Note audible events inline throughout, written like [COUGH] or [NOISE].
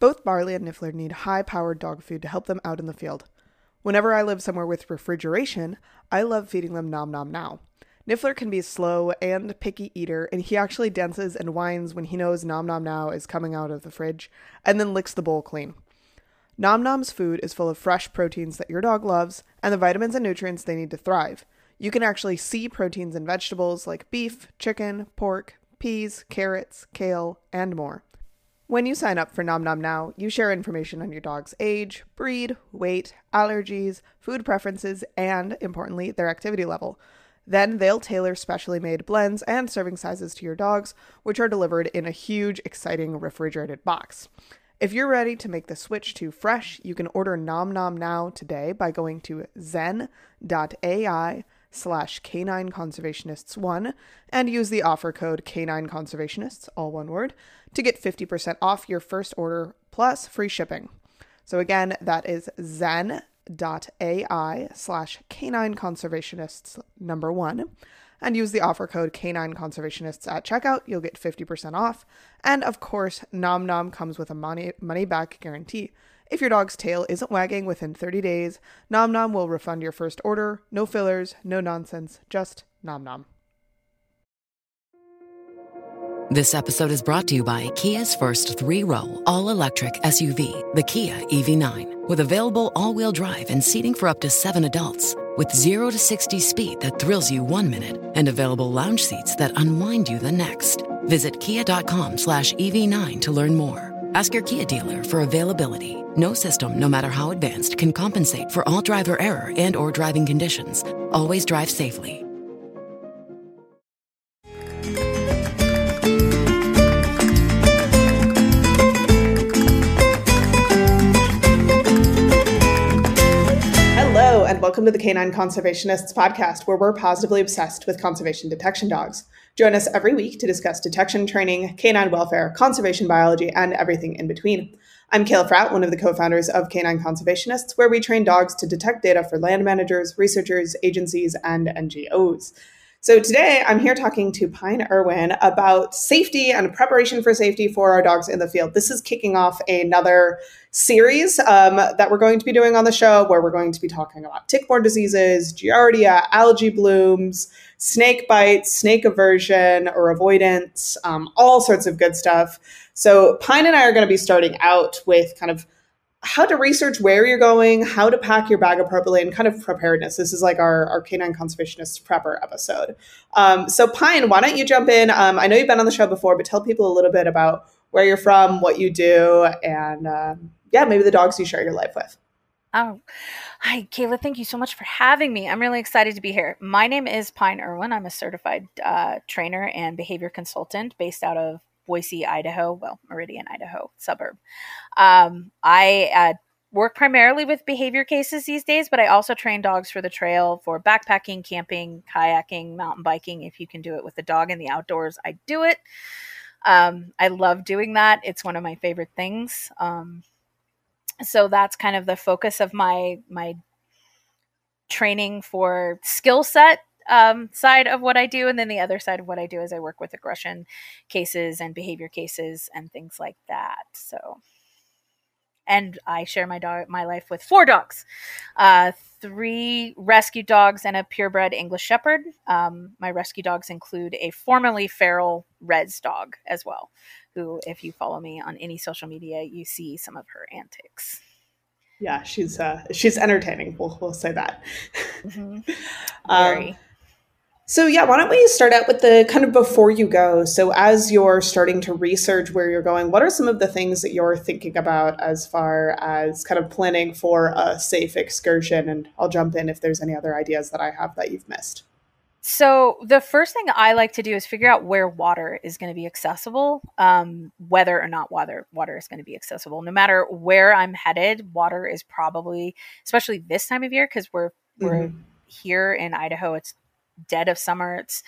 Both Barley and Niffler need high powered dog food to help them out in the field. Whenever I live somewhere with refrigeration, I love feeding them Nom Nom Now. Niffler can be a slow and picky eater, and he actually dances and whines when he knows Nom Nom Now is coming out of the fridge, and then licks the bowl clean. Nom Nom's food is full of fresh proteins that your dog loves, and the vitamins and nutrients they need to thrive. You can actually see proteins in vegetables like beef, chicken, pork, peas, carrots, kale, and more. When you sign up for Nom Nom Now, you share information on your dog's age, breed, weight, allergies, food preferences, and, importantly, their activity level. Then they'll tailor specially made blends and serving sizes to your dogs, which are delivered in a huge, exciting refrigerated box. If you're ready to make the switch to fresh, you can order Nom Nom Now today by going to zen.ai slash canine conservationists one and use the offer code canine conservationists, all one word, to get 50% off your first order plus free shipping. So again, that is zen.ai slash canine conservationists number one and use the offer code canine conservationists at checkout. You'll get 50% off. And of course, Nom Nom comes with a money money back guarantee. If your dog's tail isn't wagging within 30 days, Nom Nom will refund your first order. No fillers, no nonsense, just Nom Nom. This episode is brought to you by Kia's first three row, all electric SUV, the Kia EV9, with available all wheel drive and seating for up to seven adults. With 0 to 60 speed that thrills you one minute and available lounge seats that unwind you the next. Visit kia.com slash EV9 to learn more. Ask your Kia dealer for availability. No system, no matter how advanced, can compensate for all driver error and or driving conditions. Always drive safely. Hello, and welcome to the Canine Conservationists podcast, where we're positively obsessed with conservation detection dogs. Join us every week to discuss detection training, canine welfare, conservation biology, and everything in between. I'm Kayla Fratt, one of the co founders of Canine Conservationists, where we train dogs to detect data for land managers, researchers, agencies, and NGOs. So today I'm here talking to Pine Irwin about safety and preparation for safety for our dogs in the field. This is kicking off another series um, that we're going to be doing on the show where we're going to be talking about tick-borne diseases, giardia, algae blooms, snake bites, snake aversion or avoidance, um, all sorts of good stuff. So Pine and I are going to be starting out with kind of how to research where you're going, how to pack your bag appropriately, and kind of preparedness. This is like our, our canine conservationist prepper episode. Um, so, Pine, why don't you jump in? Um, I know you've been on the show before, but tell people a little bit about where you're from, what you do, and uh, yeah, maybe the dogs you share your life with. Oh, hi, Kayla. Thank you so much for having me. I'm really excited to be here. My name is Pine Irwin. I'm a certified uh, trainer and behavior consultant based out of Boise, Idaho, well, Meridian, Idaho suburb. Um, I uh, work primarily with behavior cases these days, but I also train dogs for the trail for backpacking, camping, kayaking, mountain biking. If you can do it with a dog in the outdoors, I do it. Um, I love doing that. It's one of my favorite things. Um, so that's kind of the focus of my my training for skill set um, side of what I do. And then the other side of what I do is I work with aggression cases and behavior cases and things like that. So, and I share my dog, my life with four dogs, uh, three rescue dogs and a purebred English Shepherd. Um, my rescue dogs include a formerly feral Rez dog as well, who, if you follow me on any social media, you see some of her antics yeah, she's uh, she's entertaining. We'll we'll say that. Mm-hmm. [LAUGHS] um, so, yeah, why don't we start out with the kind of before you go? So, as you're starting to research where you're going, what are some of the things that you're thinking about as far as kind of planning for a safe excursion? And I'll jump in if there's any other ideas that I have that you've missed. So, the first thing I like to do is figure out where water is going to be accessible, um, whether or not water water is going to be accessible. No matter where I'm headed, water is probably, especially this time of year, because we're we're mm-hmm. here in Idaho. It's dead of summer. It's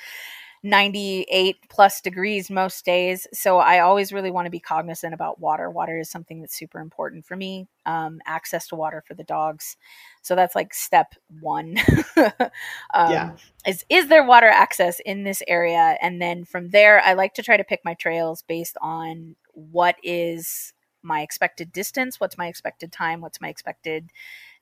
98 plus degrees most days. So I always really want to be cognizant about water. Water is something that's super important for me. Um, access to water for the dogs. So that's like step one. [LAUGHS] um, yeah. Is is there water access in this area? And then from there, I like to try to pick my trails based on what is my expected distance, what's my expected time, what's my expected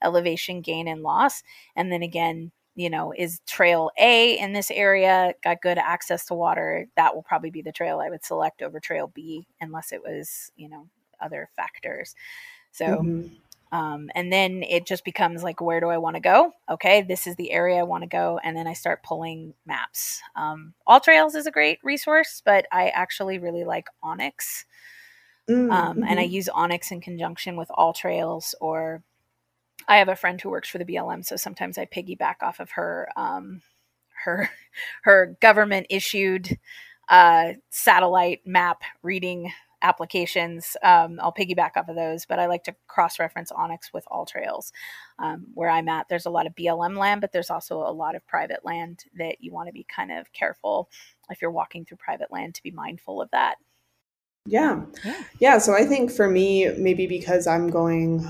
elevation gain and loss. And then again, you know, is trail A in this area got good access to water? That will probably be the trail I would select over trail B, unless it was, you know, other factors. So, mm-hmm. um, and then it just becomes like, where do I want to go? Okay, this is the area I want to go. And then I start pulling maps. Um, AllTrails is a great resource, but I actually really like onX. Mm-hmm. Um, and I mm-hmm. use onX in conjunction with All Trails or I have a friend who works for the BLM, so sometimes I piggyback off of her um, her [LAUGHS] her government issued uh, satellite map reading applications. Um, I'll piggyback off of those, but I like to cross reference onX with AllTrails. Um, where I'm at, there's a lot of BLM land, but there's also a lot of private land that you want to be kind of careful if you're walking through private land to be mindful of that. Yeah. Yeah. So I think for me, maybe because I'm going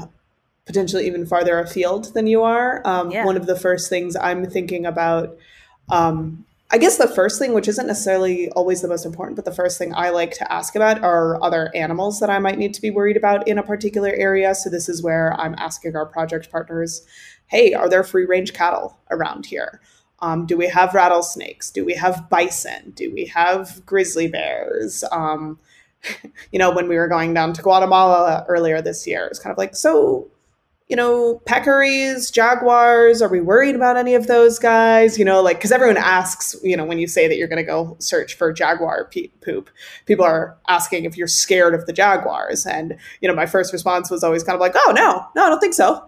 potentially even farther afield than you are. Um, yeah. One of the first things I'm thinking about, um, I guess the first thing, which isn't necessarily always the most important, but the first thing I like to ask about are other animals that I might need to be worried about in a particular area. So this is where I'm asking our project partners, hey, are there free range cattle around here? Um, do we have rattlesnakes? Do we have bison? Do we have grizzly bears? Um, [LAUGHS] you know, when we were going down to Guatemala earlier this year, it's kind of like, so you know, peccaries, jaguars, are we worried about any of those guys? You know, like, because everyone asks, you know, when you say that you're going to go search for jaguar pe- poop, people are asking if you're scared of the jaguars. And, you know, my first response was always kind of like, oh, no, no, I don't think so.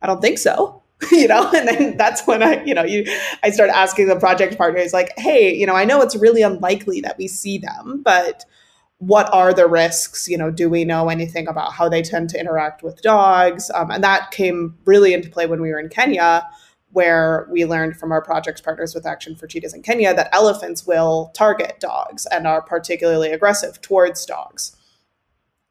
I don't think so. [LAUGHS] you know, and then that's when I, you know, you, I start asking the project partners, like, hey, you know, I know it's really unlikely that we see them, but what are the risks? You know, do we know anything about how they tend to interact with dogs? Um, and that came really into play when we were in Kenya, where we learned from our project partners with Action for Cheetahs in Kenya that elephants will target dogs and are particularly aggressive towards dogs.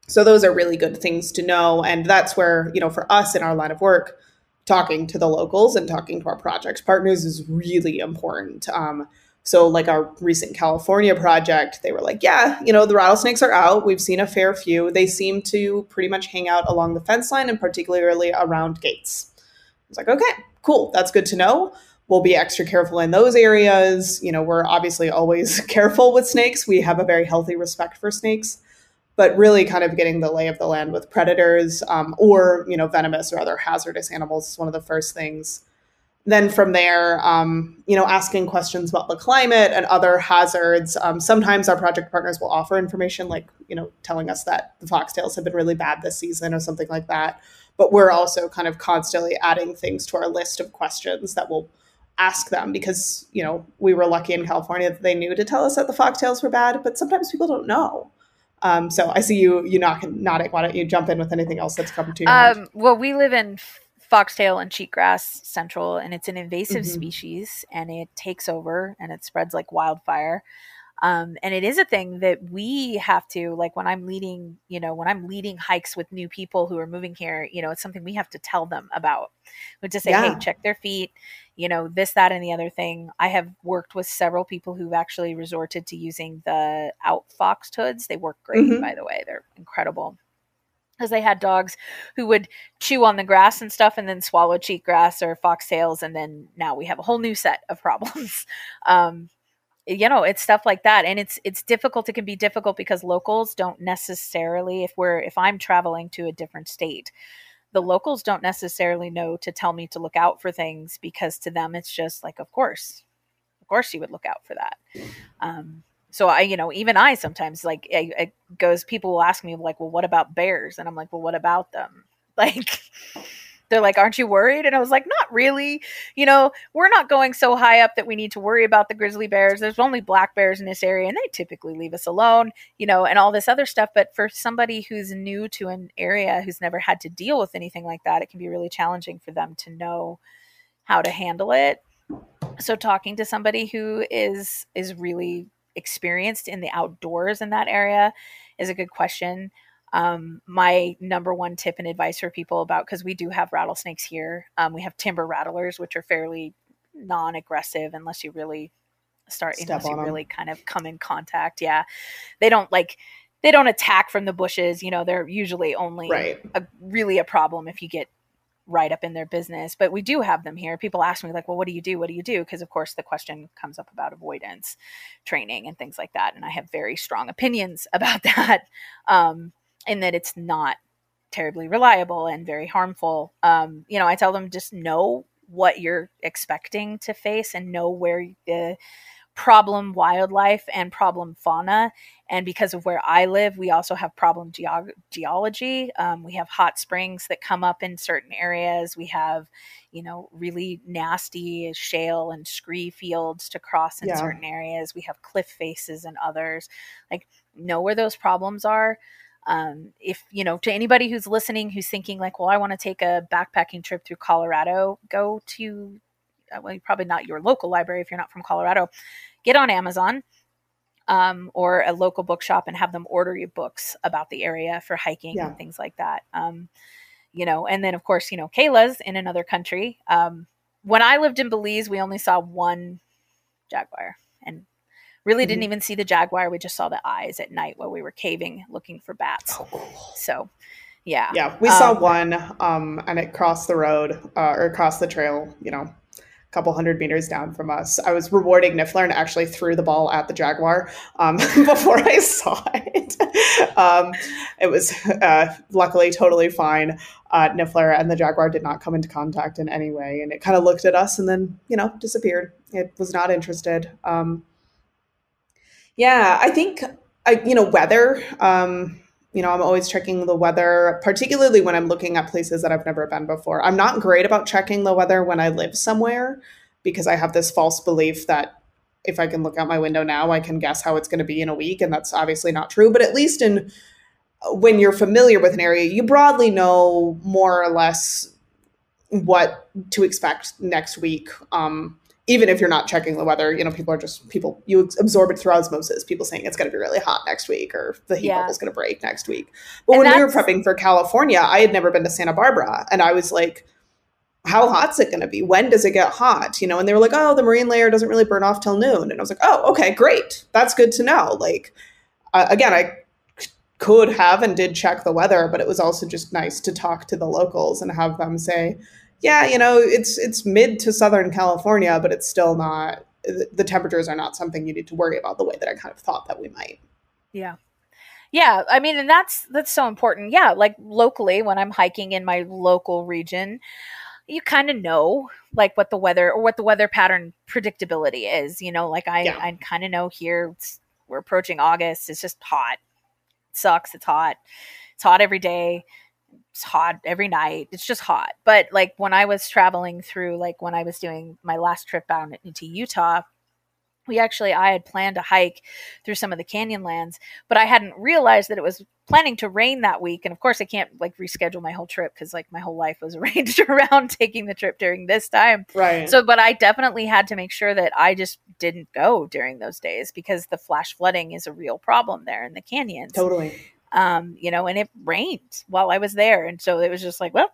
So those are really good things to know. And that's where, you know, for us in our line of work, talking to the locals and talking to our project partners is really important. Um, so, like our recent California project, they were like, yeah, you know, the rattlesnakes are out. We've seen a fair few. They seem to pretty much hang out along the fence line and particularly around gates. I was like, okay, cool. That's good to know. We'll be extra careful in those areas. You know, we're obviously always [LAUGHS] careful with snakes. We have a very healthy respect for snakes, but really kind of getting the lay of the land with predators um, or, you know, venomous or other hazardous animals is one of the first things then from there, um, you know, asking questions about the climate and other hazards. Um, sometimes our project partners will offer information, like you know, telling us that the foxtails have been really bad this season or something like that. But we're also kind of constantly adding things to our list of questions that we'll ask them because you know we were lucky in California that they knew to tell us that the foxtails were bad, but sometimes people don't know. Um, so I see you you knocking nodding. Why don't you jump in with anything else that's come to you? Um, well, we live in foxtail and cheatgrass central and it's an invasive mm-hmm. species and it takes over and it spreads like wildfire um, and it is a thing that we have to like when i'm leading you know when i'm leading hikes with new people who are moving here you know it's something we have to tell them about we just say yeah. hey check their feet you know this that and the other thing i have worked with several people who've actually resorted to using the Outfox hoods they work great mm-hmm. by the way they're incredible because they had dogs who would chew on the grass and stuff and then swallow cheatgrass or foxtails and then now we have a whole new set of problems. [LAUGHS] Um, you know it's stuff like that and it's it's difficult it can be difficult because locals don't necessarily if we're if i'm traveling to a different state the locals don't necessarily know to tell me to look out for things because to them it's just like of course. Of course you would look out for that. Um, so I, you know, even I sometimes like it, it goes. People will ask me like, "Well, what about bears?" And I'm like, "Well, what about them?" [LAUGHS] Like, they're like, "Aren't you worried?" And I was like, "Not really. You know, we're not going so high up that we need to worry about the grizzly bears. There's only black bears in this area, and they typically leave us alone. You know, and all this other stuff. But for somebody who's new to an area who's never had to deal with anything like that, it can be really challenging for them to know how to handle it." So talking to somebody who is is really experienced in the outdoors in that area is a good question. Um, my number one tip and advice for people about because we do have rattlesnakes here. Um, we have timber rattlers, which are fairly non-aggressive unless you really start Step unless you really kind of come in contact. Yeah, they don't like they don't attack from the bushes. You know, they're usually only Right. a, really a problem if you get right up in their business. But we do have them here. People ask me like, "Well, what do you do? What do you do?" Because of course the question comes up about avoidance training and things like that, and I have very strong opinions [LAUGHS] about that. Um, that it's not terribly reliable and very harmful. Um, you know, I tell them just know what you're expecting to face and know where the problem wildlife and problem fauna. And because of where I live, we also have problem geog- geology. Um, we have hot springs that come up in certain areas. We have, you know, really nasty shale and scree fields to cross in Yeah. certain areas. We have cliff faces and others. Like, know where those problems are um, if you know to anybody who's listening who's thinking like well i want to take a backpacking trip through colorado go to well probably not your local library if you're not from colorado get on amazon um, or a local bookshop and have them order you books about the area for hiking Yeah. and things like that um, you know and then of course you know kayla's in another country um, when i lived in belize we only saw one jaguar and really didn't Mhm. even see the jaguar we just saw the eyes at night while we were caving looking for bats Oh, so yeah Yeah, we saw Um, one, um, and it crossed the road uh, or across the trail. You know, couple hundred meters down from us. I was rewarding Niffler and actually threw the ball at the jaguar um, [LAUGHS] before I saw it. um, it was uh, luckily totally fine. Uh, Niffler and the jaguar did not come into contact in any way, and it kind of looked at us and then you know disappeared. It was not interested. Um, yeah, I think I, you know, weather. Um, you know, I'm always checking the weather, particularly when I'm looking at places that I've never been before. I'm not great about checking the weather when I live somewhere because I have this false belief that if I can look out my window now, I can guess how it's going to be in a week, and that's obviously not true. But at least in when you're familiar with an area, you broadly know more or less what to expect next week. Um, even if you're not checking the weather, you know, people are just people you absorb it through osmosis. People saying it's going to be really hot next week or the heat Yeah. bubble's going to break next week. But And when we were prepping for California, I had never been to Santa Barbara, and I was like, "How hot's it going to be? When does it get hot?" You know, and they were like, "Oh, the marine layer doesn't really burn off till noon," and I was like, "Oh, okay, great, that's good to know." Like, uh, again, I could have and did check the weather, but it was also just nice to talk to the locals and have them say, "Yeah, you know, it's it's mid to southern California, but it's still not." the- temperatures are not something you need to worry about the way that I kind of thought that we might. Yeah. Yeah, I mean and that's that's so important. Yeah, like locally when I'm hiking in my local region, you kind of know like what the weather or what the weather pattern predictability is, you know, like I Yeah. I kind of know here it's, we're approaching August, it's just hot. It sucks, it's hot. It's hot every day. It's hot every night. It's just hot. But like when I was traveling through like when I was doing my last trip down into Utah, we actually I had planned to hike through some of the canyon lands, but I hadn't realized that it was planning to rain that week. And of course, I can't like reschedule my whole trip because like my whole life was [LAUGHS] arranged around taking the trip during this time. Right. So, but I definitely had to make sure that I just didn't go during those days because the flash flooding is a real problem there in the canyons. totally. Um, you know, and it rained while I was there. And so it was just like, well,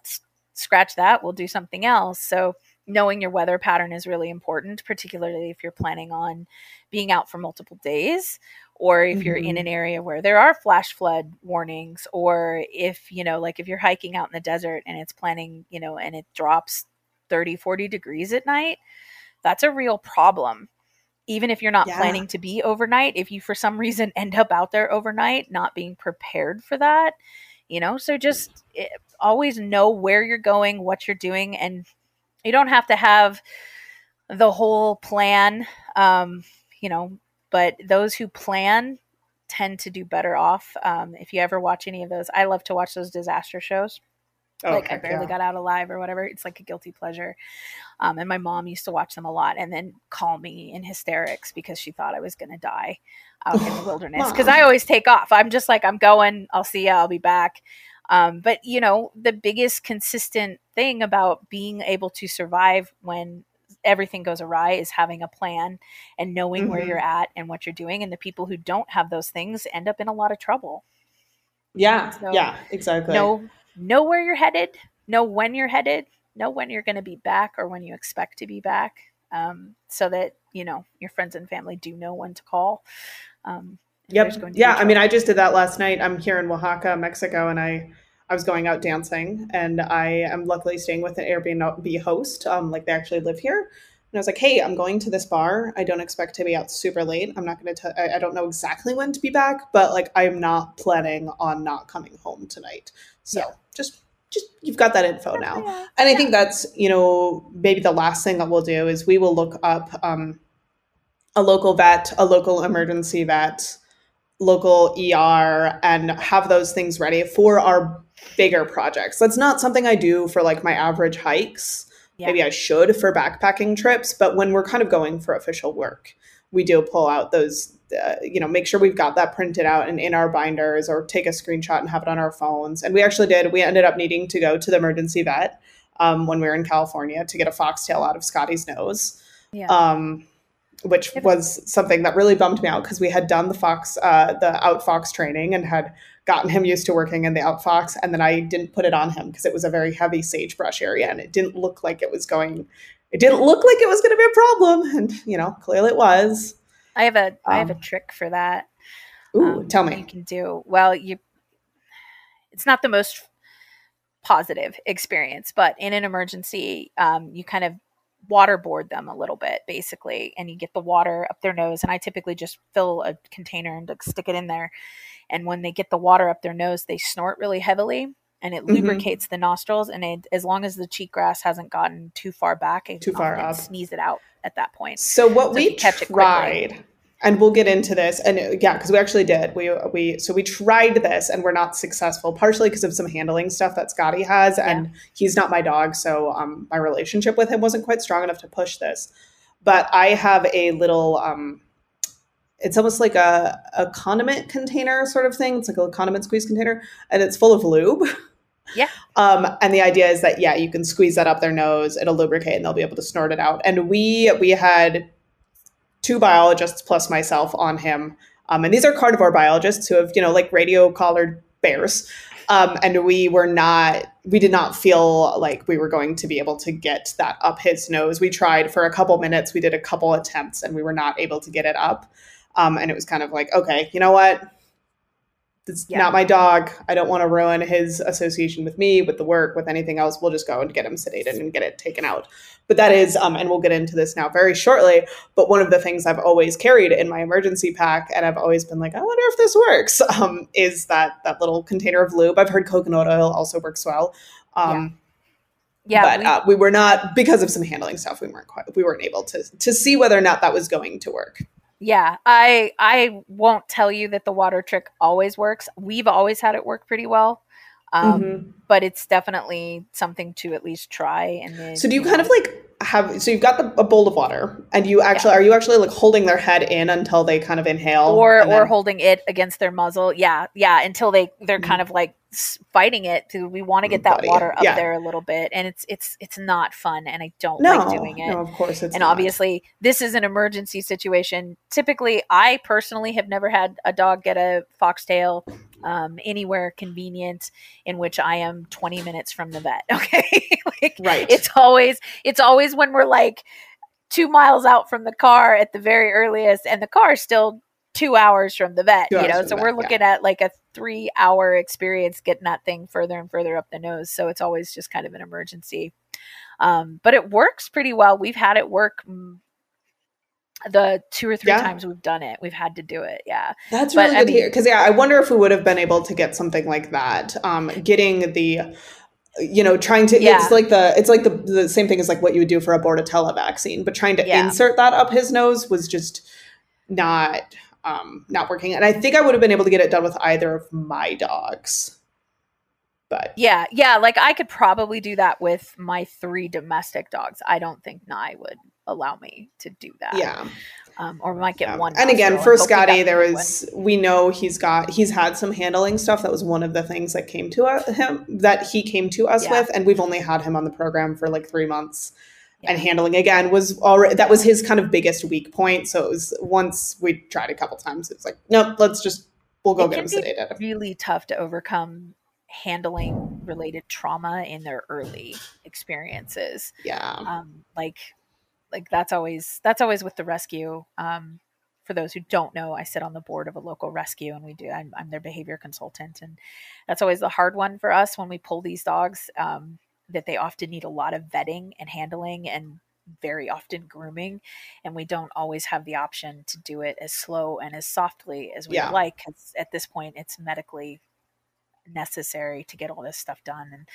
scratch that. We'll do something else. So knowing your weather pattern is really important, particularly if you're planning on being out for multiple days or if you're in Mhm. an area where there are flash flood warnings or if, you know, like if you're hiking out in the desert and it's planning, you know, and it drops 30, 40 degrees at night, that's a real problem. Even if you're not Yeah. planning to be overnight, if you for some reason [LAUGHS] end up out there overnight, not being prepared for that, you know, so just eh, always know where you're going, what you're doing, and you don't have to have the whole plan, um, you know, but those who plan tend to do better off. Um, if you ever watch any of those, I love to watch those disaster shows Oh, like I barely yeah. got out alive or whatever. It's like a guilty pleasure. Um, and my mom used to watch them a lot and then call me in hysterics because she thought I was going to die out in the [LAUGHS] wilderness. Because I always take off. I'm just like, I'm going. I'll see ya. I'll be back. Um, but you know, the biggest consistent thing about being able to survive when everything goes awry is having a plan and knowing where Mhm. you're at and what you're doing. And the people who don't have those things end up in a lot of trouble. Yeah, So, yeah, exactly. know know where you're headed know when you're headed know when you're going to be back or when you expect to be back um, so that you know your friends and family do know when to call um, Yep. Yeah. I mean, I just did that last night. I'm here in Oaxaca, Mexico, and I I was going out dancing, and I am luckily staying with an Airbnb host. Um, like they actually live here. And I was like, hey, I'm going to this bar. I don't expect to be out super late. I'm not going to, I don't know exactly when to be back, but like, I'm not planning on not coming home tonight. So yeah. Just, just, you've got that info now. Yeah. And I think that's, you know, maybe the last thing that we'll do is we will look up um, a local vet, a local emergency vet, local ER, and have those things ready for our bigger projects. That's not something I do for like my average hikes yeah. maybe I should for backpacking trips. But when we're kind of going for official work, we do pull out those, uh, you know, make sure we've got that printed out and in our binders or take a screenshot and have it on our phones. And we actually did. We ended up needing to go to the emergency vet um, when we were in California to get a foxtail out of Scotty's nose. Yeah. Um, which was something that really bummed me out because we had done the fox, uh, the outfox training and had gotten him used to working in the outfox and then i didn't put it on him because it was a very heavy sagebrush area and it didn't look like it was going it didn't look like it was going to be a problem and you know clearly it was. I have a um, I have a um, trick for that. ooh um, tell me. you can do well you it's not the most positive experience but in an emergency um, you kind of waterboard them a little bit basically and you get the water up their nose and i typically just fill a container and like, stick it in there and when they get the water up their nose they snort really heavily and it mm-hmm. lubricates the nostrils and it, as long as the cheatgrass hasn't gotten too far back too far up. sneeze it out at that point. So what so we tried and we'll get into this and uh, yeah because we actually did. We we so we tried this and we're not successful partially because of some handling stuff that scotty has and yeah. he's not my dog so um, my relationship with him wasn't quite strong enough to push this. But i have a little um, it's almost like a, a condiment container sort of thing. It's like a condiment squeeze container and it's full of lube [LAUGHS] yeah. Um, and the idea is that yeah, you can squeeze that up their nose, it'll lubricate, and they'll be able to snort it out. And we we had two biologists plus myself on him. Um, and these are carnivore biologists who have, you know, like radio collared bears. Um, and we were not, we did not feel like we were going to be able to get that up his nose. We tried for a couple minutes, we did a couple attempts, and we were not able to get it up. Um, and it was kind of like, okay, you know what? It's yeah. not my dog. I don't want to ruin his association with me, with the work, with anything else. We'll just go and get him sedated and get it taken out. But that is, um, and we'll get into this now very shortly. But one of the things I've always carried in my emergency pack, and I've always been like, I wonder if this works, [LAUGHS] um, is that that little container of lube. I've heard coconut oil also works well. Um, yeah. yeah. but we, uh, we were not because of some handling stuff. We weren't quite. We weren't able to to see whether or not that was going to work yeah i i won't tell you that the water trick always works we've always had it work pretty well um, mm-hmm. but it's definitely something to at least try and then, so do you, you kind know, of like have so you've got the, a bowl of water and you actually yeah. are you actually like holding their head in until they kind of inhale or or then... holding it against their muzzle yeah yeah until they they're mm-hmm. kind of like fighting it we want to get that water up yeah. there a little bit and it's it's it's not fun and I don't no, like doing it. No, of course And not. obviously this is an emergency situation. Typically I personally have never had a dog get a foxtail um, anywhere convenient in which I am 20 minutes from the vet. [LAUGHS] Okay. like, right. It's always, it's always when we're like two miles out from the car at the very earliest and the car is still two hours from the vet, two you know? So we're vet, looking yeah. at like a three hour experience getting that thing further and further up the nose. So it's always just kind of an emergency. Um, but it works pretty well. We've had it work mm, the two or three yeah. times we've done it we've had to do it yeah that's really good I mean, because yeah i wonder if we would have been able to get something like that um getting the you know trying to yeah. it's like the it's like the the same thing as like what you would do for a bordetella vaccine but trying to yeah. insert that up his nose was just not um not working and i think i would have been able to get it done with either of my dogs but yeah yeah like i could probably do that with my three domestic dogs i don't think nye would allow me to do that. Yeah. Um, or we might get yeah. one. And again, for Scotty, there was one. we know he's got he's had some handling stuff. That was one of the things that came to us, him that he came to us yeah. with, and we've only had him on the program for like three months. Yeah. And handling again was already that was his kind of biggest weak point. So it was once we tried a couple times, it was like, nope, let's just we'll go it get him sedated. Really tough to overcome handling related trauma in their early experiences. Yeah. Um, like like that's always that's always with the rescue um for those who don't know, I sit on the board of a local rescue and we do, I'm, I'm their behavior consultant. And that's always the hard one for us when we pull these dogs, um, that they often need a lot of vetting and handling and very often grooming. And we don't always have the option to do it as slow and as softly as we Yeah. like. Because at this point, it's medically necessary to get all this stuff done. And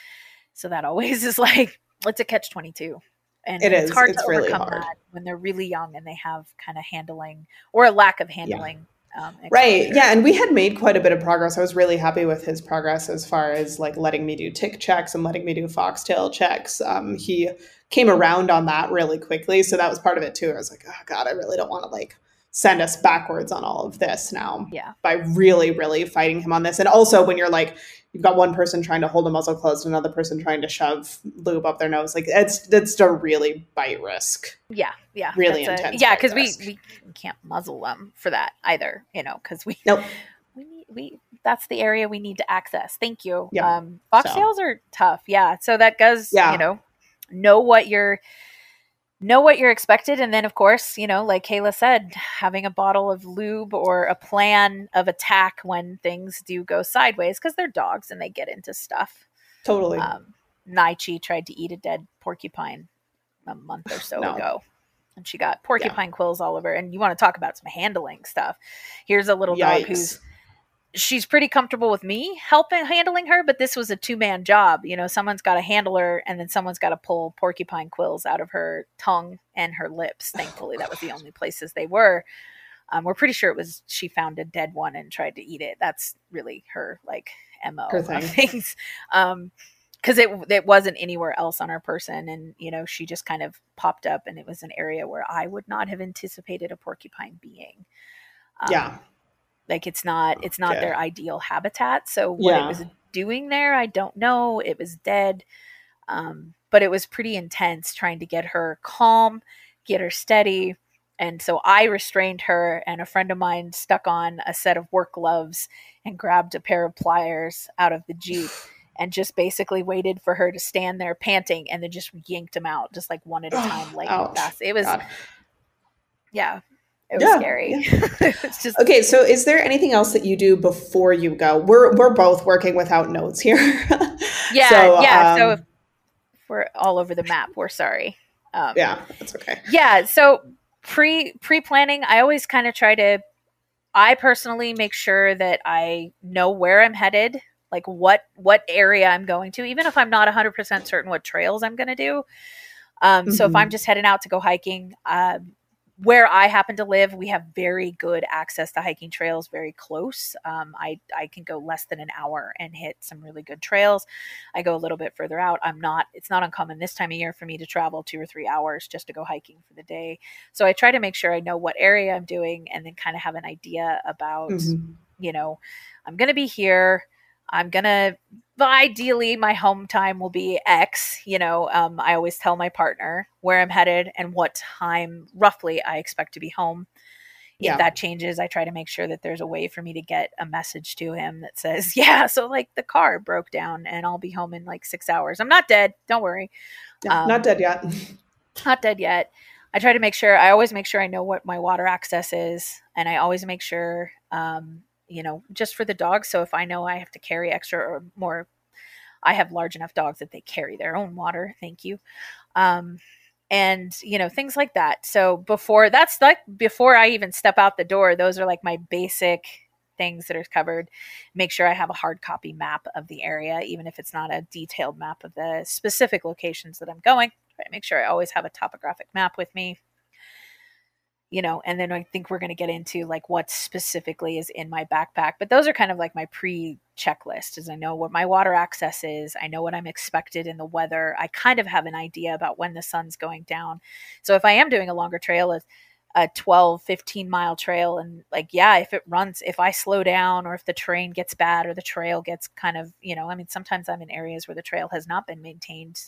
so that always [LAUGHS] is like, it's a catch 22 and It it's is. hard It's to really overcome hard. that when they're really young and they have kind of handling or a lack of handling um, Right. Yeah. And we had made quite a bit of progress. I was really happy with his progress as far as like letting me do tick checks and letting me do foxtail checks. Um, he came around on that really quickly. So that was part of it too. I was like, oh God, I really don't want to like send us backwards on all of this now yeah by really, really fighting him on this. And also when you're like, you've got one person trying to hold a muzzle closed, another person trying to shove lube up their nose, like it's it's a really bite risk. yeah yeah Really That's a- intense yeah because we, we can't muzzle them for that either you know because we Nope. we need we that's the area we need to access thank you Yeah. um foxtails are tough yeah so that does Yeah. you know know what you're know what you're expected and then of course you know like kayla said having a bottle of lube or a plan of attack when things do go sideways because they're dogs and they get into stuff Totally. um, Naichi tried to eat a dead porcupine a month or so No. ago. And she got porcupine quills all over. And you want to talk about some handling stuff. Here's a little dog who's Yikes. She's pretty comfortable with me helping handling her, but this was a two man job. You know, someone's got to handle her and then someone's got to pull porcupine quills out of her tongue and her lips. Thankfully, that was the only places they were. Um, we're pretty sure it was she found a dead one and tried to eat it. That's really her like mo Her thing. [LAUGHS] things. Um, because it it wasn't anywhere else on her person, and you know she just kind of popped up, and it was an area where I would not have anticipated a porcupine being. Um, yeah. Like it's not it's not Okay. their ideal habitat so what Yeah. it was doing there i don't know it was dead um, but it was pretty intense trying to get her calm get her steady and so i restrained her and a friend of mine stuck on a set of work gloves and grabbed a pair of pliers out of the jeep [SIGHS] and just basically waited for her to stand there panting and then just yanked them out just like one at a time like fast it was God. yeah it was Yeah, scary [LAUGHS] [LAUGHS] it's just Okay, so is there anything else that you do before you go? We're we're both working without notes here. [LAUGHS] Yeah, So, yeah. so um, if we're all over the map, we're sorry. Um, yeah, that's okay. yeah. So pre pre planning, I always kind of try to. I personally make sure that I know where I'm headed, like what what area I'm going to, even if I'm not 100 percent certain what trails I'm going to do. Um, So if. I'm just heading out to go hiking, um, where I happen to live, we have very good access to hiking trails, very close. Um, I I can go less than an hour and hit some really good trails. I go a little bit further out. I'm not. It's not uncommon this time of year for me to travel two or three hours just to go hiking for the day. So I try to make sure I know what area I'm doing, and then kind of have an idea about Mhm. you know, I'm going to be here. I'm to, ideally, my home time will be X. You know, um, I always tell my partner where I'm headed and what time roughly I expect to be home. If that changes, I try to make sure that there's a way for me to get a message to him that says, [LAUGHS] Yeah, so like the car broke down and I'll be home in like six hours. I'm not dead. Don't worry. Yeah, Um, not dead yet. [LAUGHS] Not dead yet. I try to make sure, I always make sure I know what my water access is. And I always make sure, um, you know, just for the dogs. So if I know I have to carry extra or more, I have large enough dogs that they carry their own water. Thank you. Um, and you know things like that so before that's like before i even step out the door those are like my basic things that are covered make sure i have a hard copy map of the area even if it's not a detailed map of the specific locations that i'm going to make sure i always have a topographic map with me you know and then i think we're going to get into like what specifically is in my backpack but those are kind of like my pre checklist is i know what my water access is i know what i'm expected in the weather i kind of have an idea about when the sun's going down so if i am doing a longer trail a, a 12 15 mile trail and like yeah if it runs if i slow down or if the terrain gets bad or the trail gets kind of you know i mean sometimes i'm in areas where the trail has not been maintained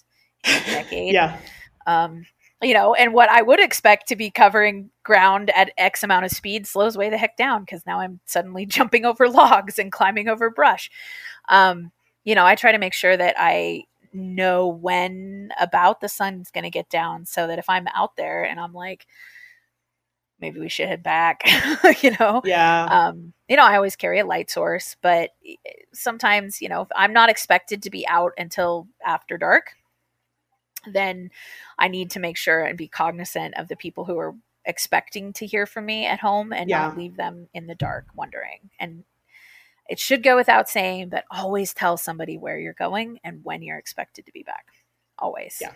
in a [LAUGHS] decade yeah. um, you know, and what I would expect to be covering ground at X amount of speed slows way the heck down because now I'm suddenly [LAUGHS] jumping over logs and climbing over brush. Um, you know, I try to make sure that I know when about the sun's going to get down so that if I'm out there and I'm like, maybe we should head back. [LAUGHS] you know, yeah. Um, you know, I always carry a light source, but sometimes, you know, I'm not expected to be out until after dark, then I need to make sure and be cognizant of the people who are expecting to hear from me at home and yeah. not leave them in the dark wondering. And it should go without saying, but always tell somebody where you're going and when you're expected to be back. Always. Yeah.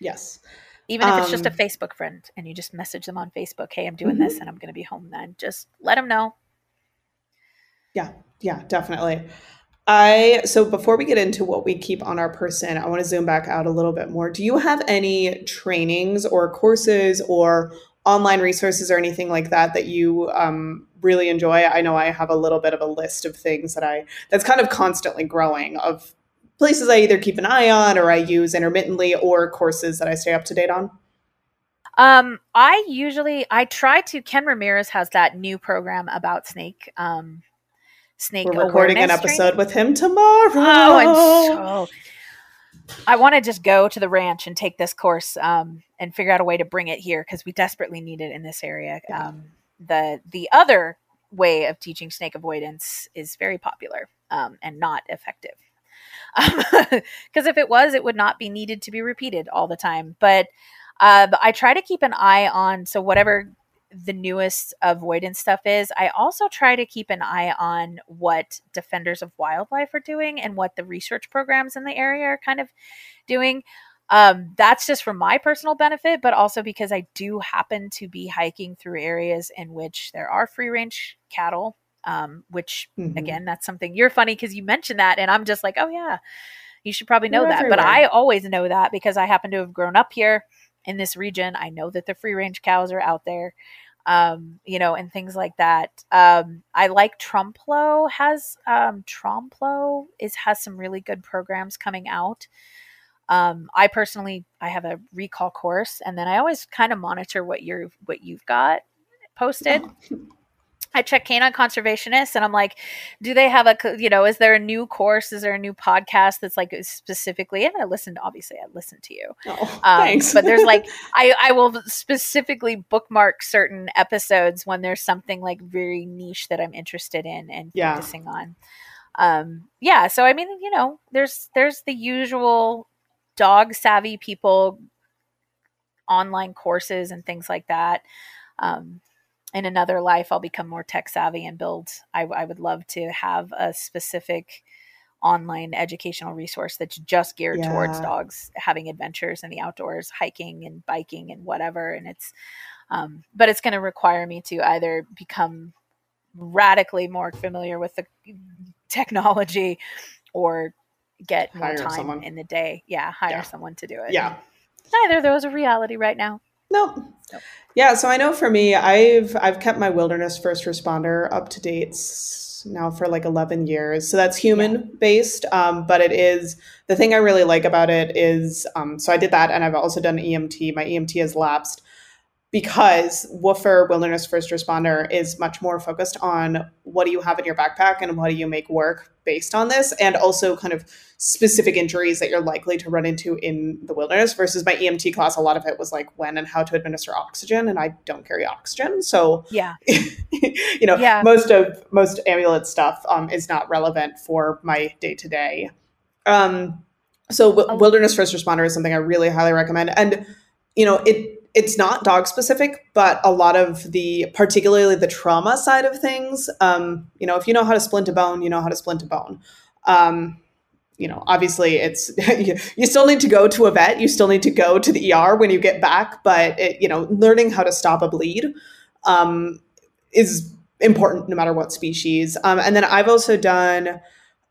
Yes. Even if it's just a um, Facebook friend and you just message them on Facebook, hey, I'm doing mm-hmm. this and I'm going to be home then. Just let them know. Yeah. Yeah, definitely. I so before we get into what we keep on our person, I want to zoom back out a little bit more. Do you have any trainings or courses or online resources or anything like that that you um, really enjoy? I know I have a little bit of a list of things that I that's kind of constantly growing of places I either keep an eye on or I use intermittently or courses that I stay up to date on. Um, I usually I try to. Ken Ramirez has that new program about snake. Um, snake. We're recording an episode with him tomorrow. Oh, I'm so I want to just go to the ranch and take this course um, and figure out a way to bring it here because we desperately need it in this area. Um, the the other way of teaching snake avoidance is very popular um, and not effective. [LAUGHS] Because if it was, it would not be needed to be repeated all the time. But uh, I try to keep an eye on so whatever the newest avoidance stuff is, I also try to keep an eye on what defenders of wildlife are doing and what the research programs in the area are kind of doing. Um, that's just for my personal benefit, but also because I do happen to be hiking through areas in which there are free range cattle. Um, which mm-hmm. again, that's something you're funny because you mentioned that, and I'm just like, oh yeah, you should probably know that. But I always know that because I happen to have grown up here in this region. I know that the free range cows are out there, um, you know, and things like that. Um, I like Trumplo has um, Tromplo is has some really good programs coming out. Um, I personally I have a recall course, and then I always kind of monitor what you're what you've got posted. [LAUGHS] I check canine conservationists and I'm like, do they have a, you know, is there a new course? Is there a new podcast that's like specifically, and I listened, obviously I listened to you. Oh, um, thanks. but there's like, [LAUGHS] I, I will specifically bookmark certain episodes when there's something like very niche that I'm interested in and yeah. focusing on. Um, yeah. So, I mean, you know, there's, there's the usual dog savvy people online courses and things like that. Um, in another life I'll become more tech savvy and build. I, I, would love to have a specific online educational resource that's just geared yeah. towards dogs having adventures in the outdoors, hiking and biking and whatever. And it's, um, but it's going to require me to either become radically more familiar with the technology or get more time someone. in the day. Yeah, hire yeah. someone to do it. Yeah. Neither of those are reality right now. Nope. nope. Yeah, so I know for me, I've I've kept my wilderness first responder up to date now for like 11 years. So that's human yeah. based, um, but it is the thing I really like about it is um, so I did that, and I've also done EMT. My EMT has lapsed, because Woofer Wilderness First Responder is much more focused on what do you have in your backpack and what do you make work based on this, and also kind of specific injuries that you're likely to run into in the wilderness. Versus my EMT class, a lot of it was like when and how to administer oxygen, and I don't carry oxygen, so yeah, [LAUGHS] you know, yeah. most of most amulet stuff um, is not relevant for my day to day. Um, so w- oh. Wilderness First Responder is something I really highly recommend, and you know it it's not dog specific, but a lot of the, particularly the trauma side of things, um, you know, if you know how to splint a bone, you know how to splint a bone. Um, you know, obviously, it's [LAUGHS] you still need to go to a vet. You still need to go to the ER when you get back, but it, you know, learning how to stop a bleed um, is important no matter what species. Um, and then I've also done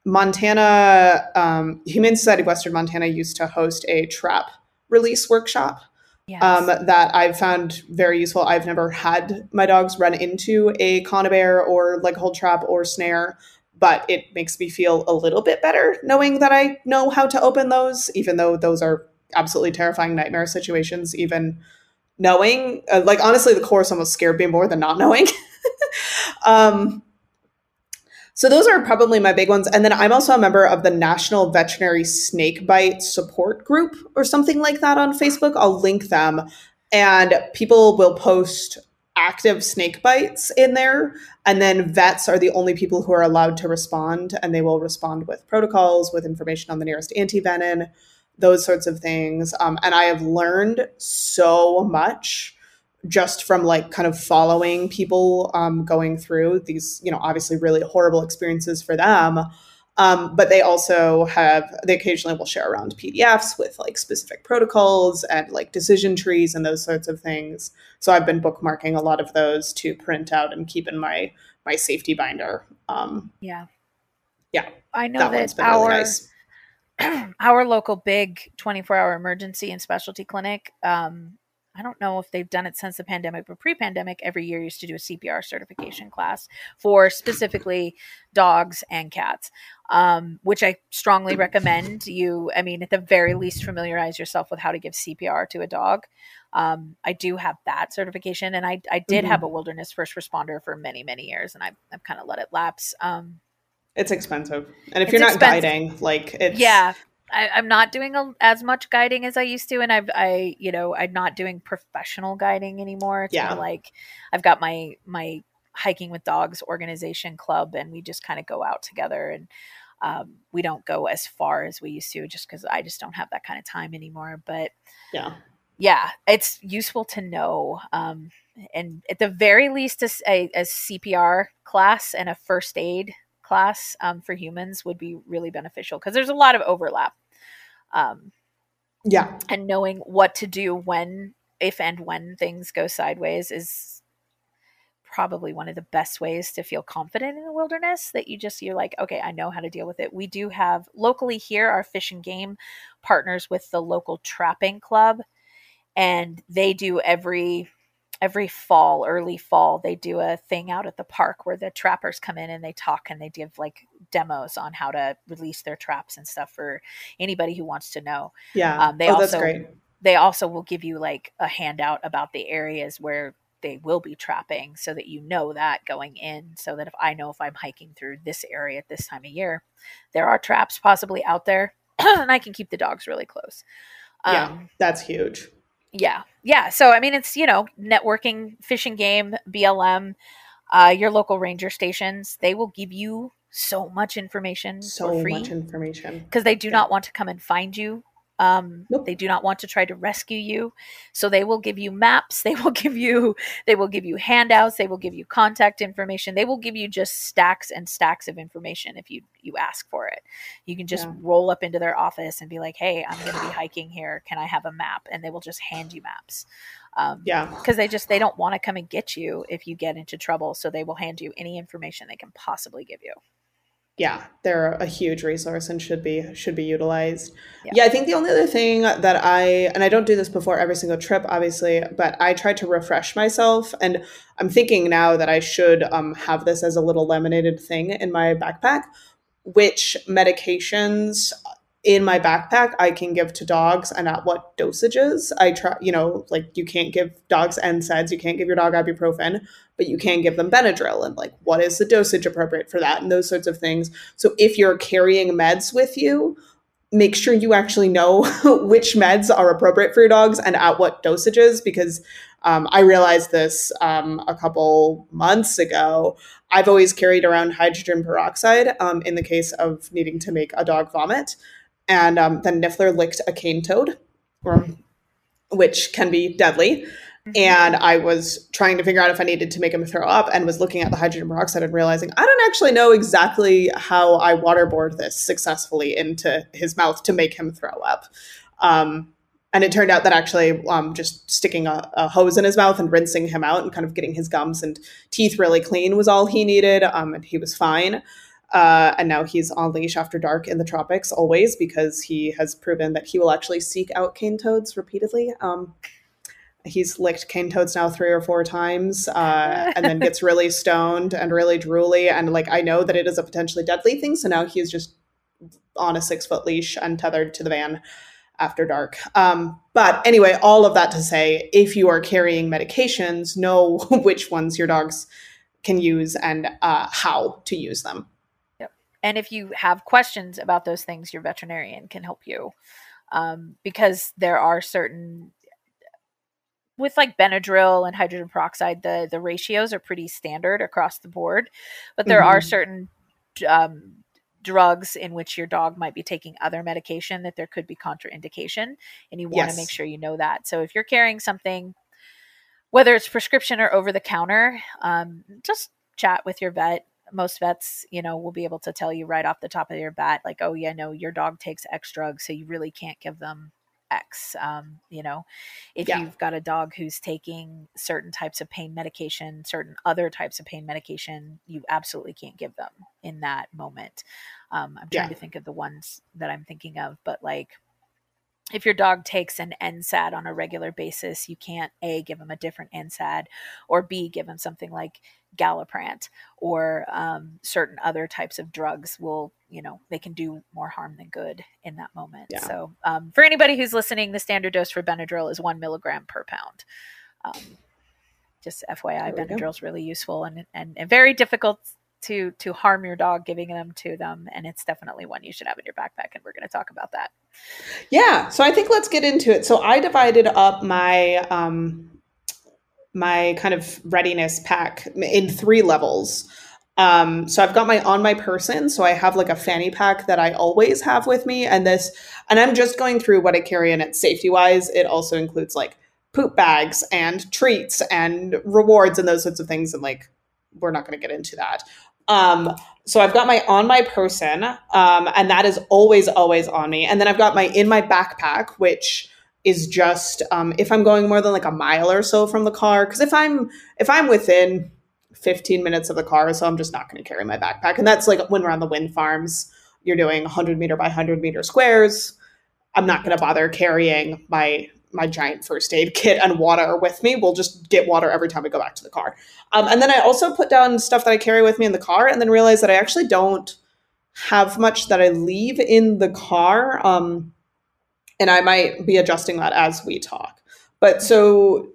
Montana um, Humane Society Western Montana used to host a trap release workshop yes. um, that I've found very useful. I've never had my dogs run into a conibear or leg hold trap or snare, but it makes me feel a little bit better knowing that I know how to open those, even though those are absolutely terrifying nightmare situations, even knowing. Uh, like, honestly, the course almost scared me more than not knowing. [LAUGHS] um, so those are probably my big ones. And then I'm also a member of the National Veterinary Snake Bite Support Group or something like that on Facebook. I'll link them. And people will post active snake bites in there. And then vets are the only people who are allowed to respond, and they will respond with protocols, with information on the nearest antivenin, those sorts of things. Um, and I have learned so much just from like kind of following people um, going through these, you know, obviously really horrible experiences for them. Um, but they also have, they occasionally will share around PDFs with like specific protocols and like decision trees and those sorts of things. So I've been bookmarking a lot of those to print out and keep in my my safety binder. Um, yeah, yeah, I know that, that our really nice. [CLEARS THROAT] our local big 24 hour emergency and specialty clinic um, I don't know if they've done it since the pandemic, but pre pandemic, every year used to do a CPR certification class for specifically dogs and cats, um, which I strongly recommend. You, I mean, at the very least, familiarize yourself with how to give CPR to a dog. Um, I do have that certification, and I, I did mm-hmm. have a wilderness first responder for many, many years, and I've, I've kind of let it lapse. Um, it's expensive, and if you're not expensive. guiding, like it's yeah, I, am not doing a, as much guiding as I used to, and I've I you know I'm not doing professional guiding anymore. It's yeah. like I've got my my hiking with dogs organization club, and we just kind of go out together, and um, we don't go as far as we used to, just because I just don't have that kind of time anymore. But yeah, yeah, it's useful to know. Um, and at the very least, a, a, a CPR class and a first aid class um, for humans would be really beneficial because there's a lot of overlap. Um, yeah. And knowing what to do when, if and when things go sideways is probably one of the best ways to feel confident in the wilderness that you just, you're like, okay, I know how to deal with it. We do have locally here, our fish and game partners with the local trapping club. And they do every every fall, early fall, they do a thing out at the park where the trappers come in and they talk and they give like demos on how to release their traps and stuff for anybody who wants to know. Yeah. Um, they oh, also they also will give you like a handout about the areas where they will be trapping so that you know that going in so that if I know if I'm hiking through this area at this time of year, there are traps possibly out there [CLEARS THROAT] and I can keep the dogs really close. Um, yeah, that's huge yeah. Yeah. So i mean it's you know networking fishing game blm uh, your local ranger stations they will give you so much information so much information. Because they do yeah. not want to come and find you um, nope. They do not want to try to rescue you, so they will give you maps. [LAUGHS] They will give you they will give you handouts. They will give you contact information. They will give you just stacks and stacks of information if you you ask for it. You can just yeah. roll up into their office and be like, "Hey, I'm going to be hiking here. Can I have a map?" And they will just hand you maps. Um, yeah, because they just they don't want to come and get you if you get into trouble. So they will hand you any information they can possibly give you yeah, they're a huge resource and should be should be utilized. Yeah. yeah. I think the only other thing that I and I don't do this before every single trip, obviously, but I try to refresh myself, and I'm thinking now that I should um, have this as a little laminated thing in my backpack. Which medications in my backpack I can give to dogs and at what dosages. I try, you know, like you can't give dogs NSAIDs, you can't give your dog ibuprofen, but you can give them Benadryl and like what is the dosage appropriate for that and those sorts of things. So if you're carrying meds with you, make sure you actually know [LAUGHS] which meds are appropriate for your dogs and at what dosages because um, I realized this um, a couple months ago. I've always carried around hydrogen peroxide um, in the case of needing to make a dog vomit and um, then Niffler licked a cane toad, or, which can be deadly. Mm-hmm. And I was trying to figure out if I needed to make him throw up and was looking at the hydrogen peroxide and realizing I don't actually know exactly how I waterboard this successfully into his mouth to make him throw up. Um, and it turned out that actually um, just sticking a, a, hose in his mouth and rinsing him out and kind of getting his gums and teeth really clean was all he needed. Um, and he was fine. Uh, and now he's on leash after dark in the tropics always because he has proven that he will actually seek out cane toads repeatedly. Um, he's licked cane toads now three or four times uh, and then gets really [LAUGHS] stoned and really drooly. And like, I know that it is a potentially deadly thing. So now he's just on a six foot leash and tethered to the van after dark. Um, but anyway, all of that to say, if you are carrying medications, know [LAUGHS] which ones your dogs can use and uh, how to use them. And if you have questions about those things, your veterinarian can help you um, because there are certain with like Benadryl and hydrogen peroxide, the the ratios are pretty standard across the board, but there mm-hmm. are certain um, drugs in which your dog might be taking other medication that there could be contraindication, and you want to yes. make sure you know that. So if you're carrying something, whether it's prescription or over the counter, um, just chat with your vet most vets, you know, will be able to tell you right off the top of your bat, like, oh yeah, no, your dog takes X drugs, so you really can't give them X. Um, you know, if yeah. you've got a dog who's taking certain types of pain medication, certain other types of pain medication, you absolutely can't give them in that moment. Um, I'm trying yeah. to think of the ones that I'm thinking of, but like if your dog takes an NSAID on a regular basis, you can't A, give them a different NSAID, or B, give them something like Galliprant or um, certain other types of drugs will, you know, they can do more harm than good in that moment. Yeah. So, um, for anybody who's listening, the standard dose for Benadryl is one milligram per pound. Um, just FYI, Benadryl is really useful and, and, and very difficult to to harm your dog giving them to them and it's definitely one you should have in your backpack and we're going to talk about that yeah so i think let's get into it so i divided up my um my kind of readiness pack in three levels um, so I've got my on my person. So I have like a fanny pack that I always have with me. And this, and I'm just going through what I carry in it safety wise. It also includes like poop bags and treats and rewards and those sorts of things. And like, we're not going to get into that. Um, so I've got my on my person, um, and that is always, always on me. And then I've got my in my backpack, which is just um, if I'm going more than like a mile or so from the car. Because if I'm if I'm within 15 minutes of the car, so I'm just not going to carry my backpack. And that's like when we're on the wind farms, you're doing 100 meter by 100 meter squares. I'm not going to bother carrying my my giant first aid kit and water with me. We'll just get water every time we go back to the car. Um, and then I also put down stuff that I carry with me in the car and then realize that I actually don't have much that I leave in the car. Um, and I might be adjusting that as we talk. But so,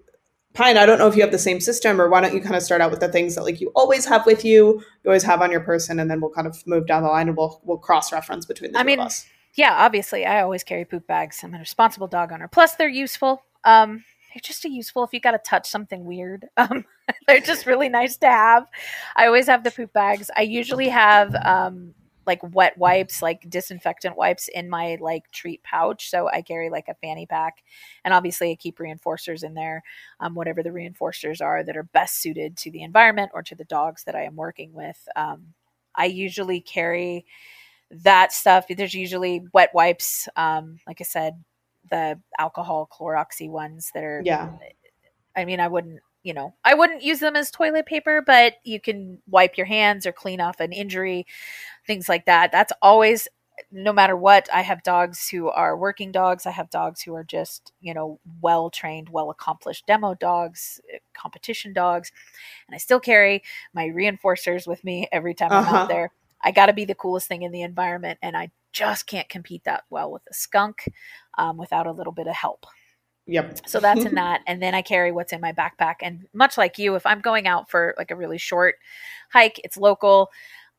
Pine, I don't know if you have the same system or why don't you kind of start out with the things that like you always have with you, you always have on your person, and then we'll kind of move down the line and we'll we'll cross reference between the I two mean, of us yeah, obviously, I always carry poop bags. I'm a responsible dog owner. Plus, they're useful. Um, they're just useful if you got to touch something weird. [LAUGHS] Um, they're just really nice to have. I always have the poop bags. I usually have um, like wet wipes, like disinfectant wipes in my like treat pouch. So I carry like a fanny pack, and obviously I keep reinforcers in there, um, whatever the reinforcers are that are best suited to the environment or to the dogs that I am working with. Um, I usually carry that stuff there's usually wet wipes um, like i said the alcohol chloroxy ones that are yeah i mean i wouldn't you know i wouldn't use them as toilet paper but you can wipe your hands or clean off an injury things like that that's always no matter what i have dogs who are working dogs i have dogs who are just you know well trained well accomplished demo dogs eh, competition dogs and i still carry my reinforcers with me every time uh-huh. i'm out uh-huh. there I got to be the coolest thing in the environment, and I just can't compete that well with a skunk um, without a little bit of help. Yep. so that's in [LAUGHS] that, and then I carry what's in my backpack. And much like you, if I'm going out for like a really short hike, it's local.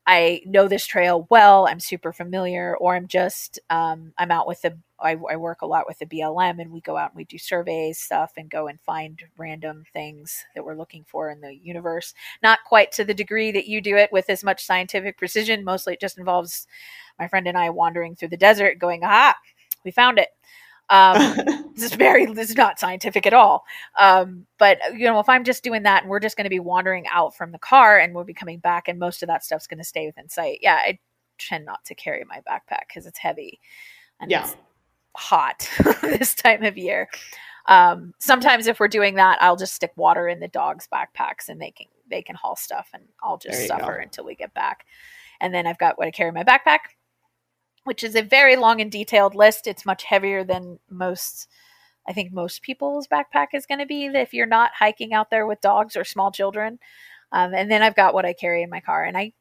I know this trail well. I'm super familiar, or I'm just um, I'm out with the I, I, work a lot with the BLM, and we go out and we do surveys stuff and go and find random things that we're looking for in the universe. Not quite to the degree that you do it with as much scientific precision. Mostly, it just involves my friend and I wandering through the desert, going, "Aha, we found it." Um, [LAUGHS] this is very, this is not scientific at all. Um, but you know, if I'm just doing that and we're just going to be wandering out from the car and we'll be coming back and most of that stuff's going to stay within sight. Yeah, I tend not to carry my backpack because it's heavy and yeah. it's hot [LAUGHS] this time of year. Um, sometimes if we're doing that, I'll just stick water in the dog's backpacks and they can they can haul stuff and I'll just suffer go. until we get back. And then I've got what I carry in my backpack which is a very long and detailed list. It's much heavier than most, I think, most people's backpack is going to be if you're not hiking out there with dogs or small children. Um, and then I've got what I carry in my car, and I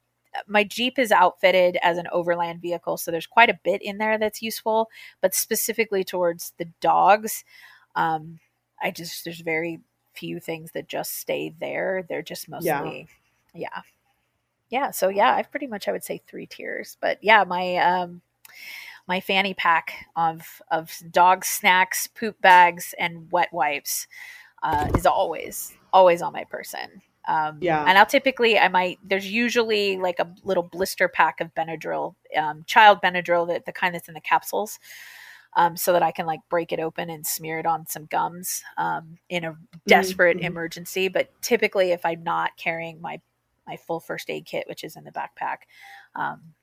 my Jeep is outfitted as an overland vehicle, so there's quite a bit in there that's useful, but specifically towards the dogs, um, I just there's very few things that just stay there. They're just mostly, yeah. yeah. Yeah, so yeah, I've pretty much I would say three tiers, but yeah, my um, my fanny pack of of dog snacks, poop bags, and wet wipes. uh, is always always on my person. Um, Yeah. and I'll typically I might there's usually like a little blister pack of Benadryl, um, child Benadryl, that the kind that's in the capsules. Um, so that I can like break it open and smear it on some gums um, in a desperate Mhm. emergency. But typically, if I'm not carrying my my full first aid kit, which is in the backpack, um,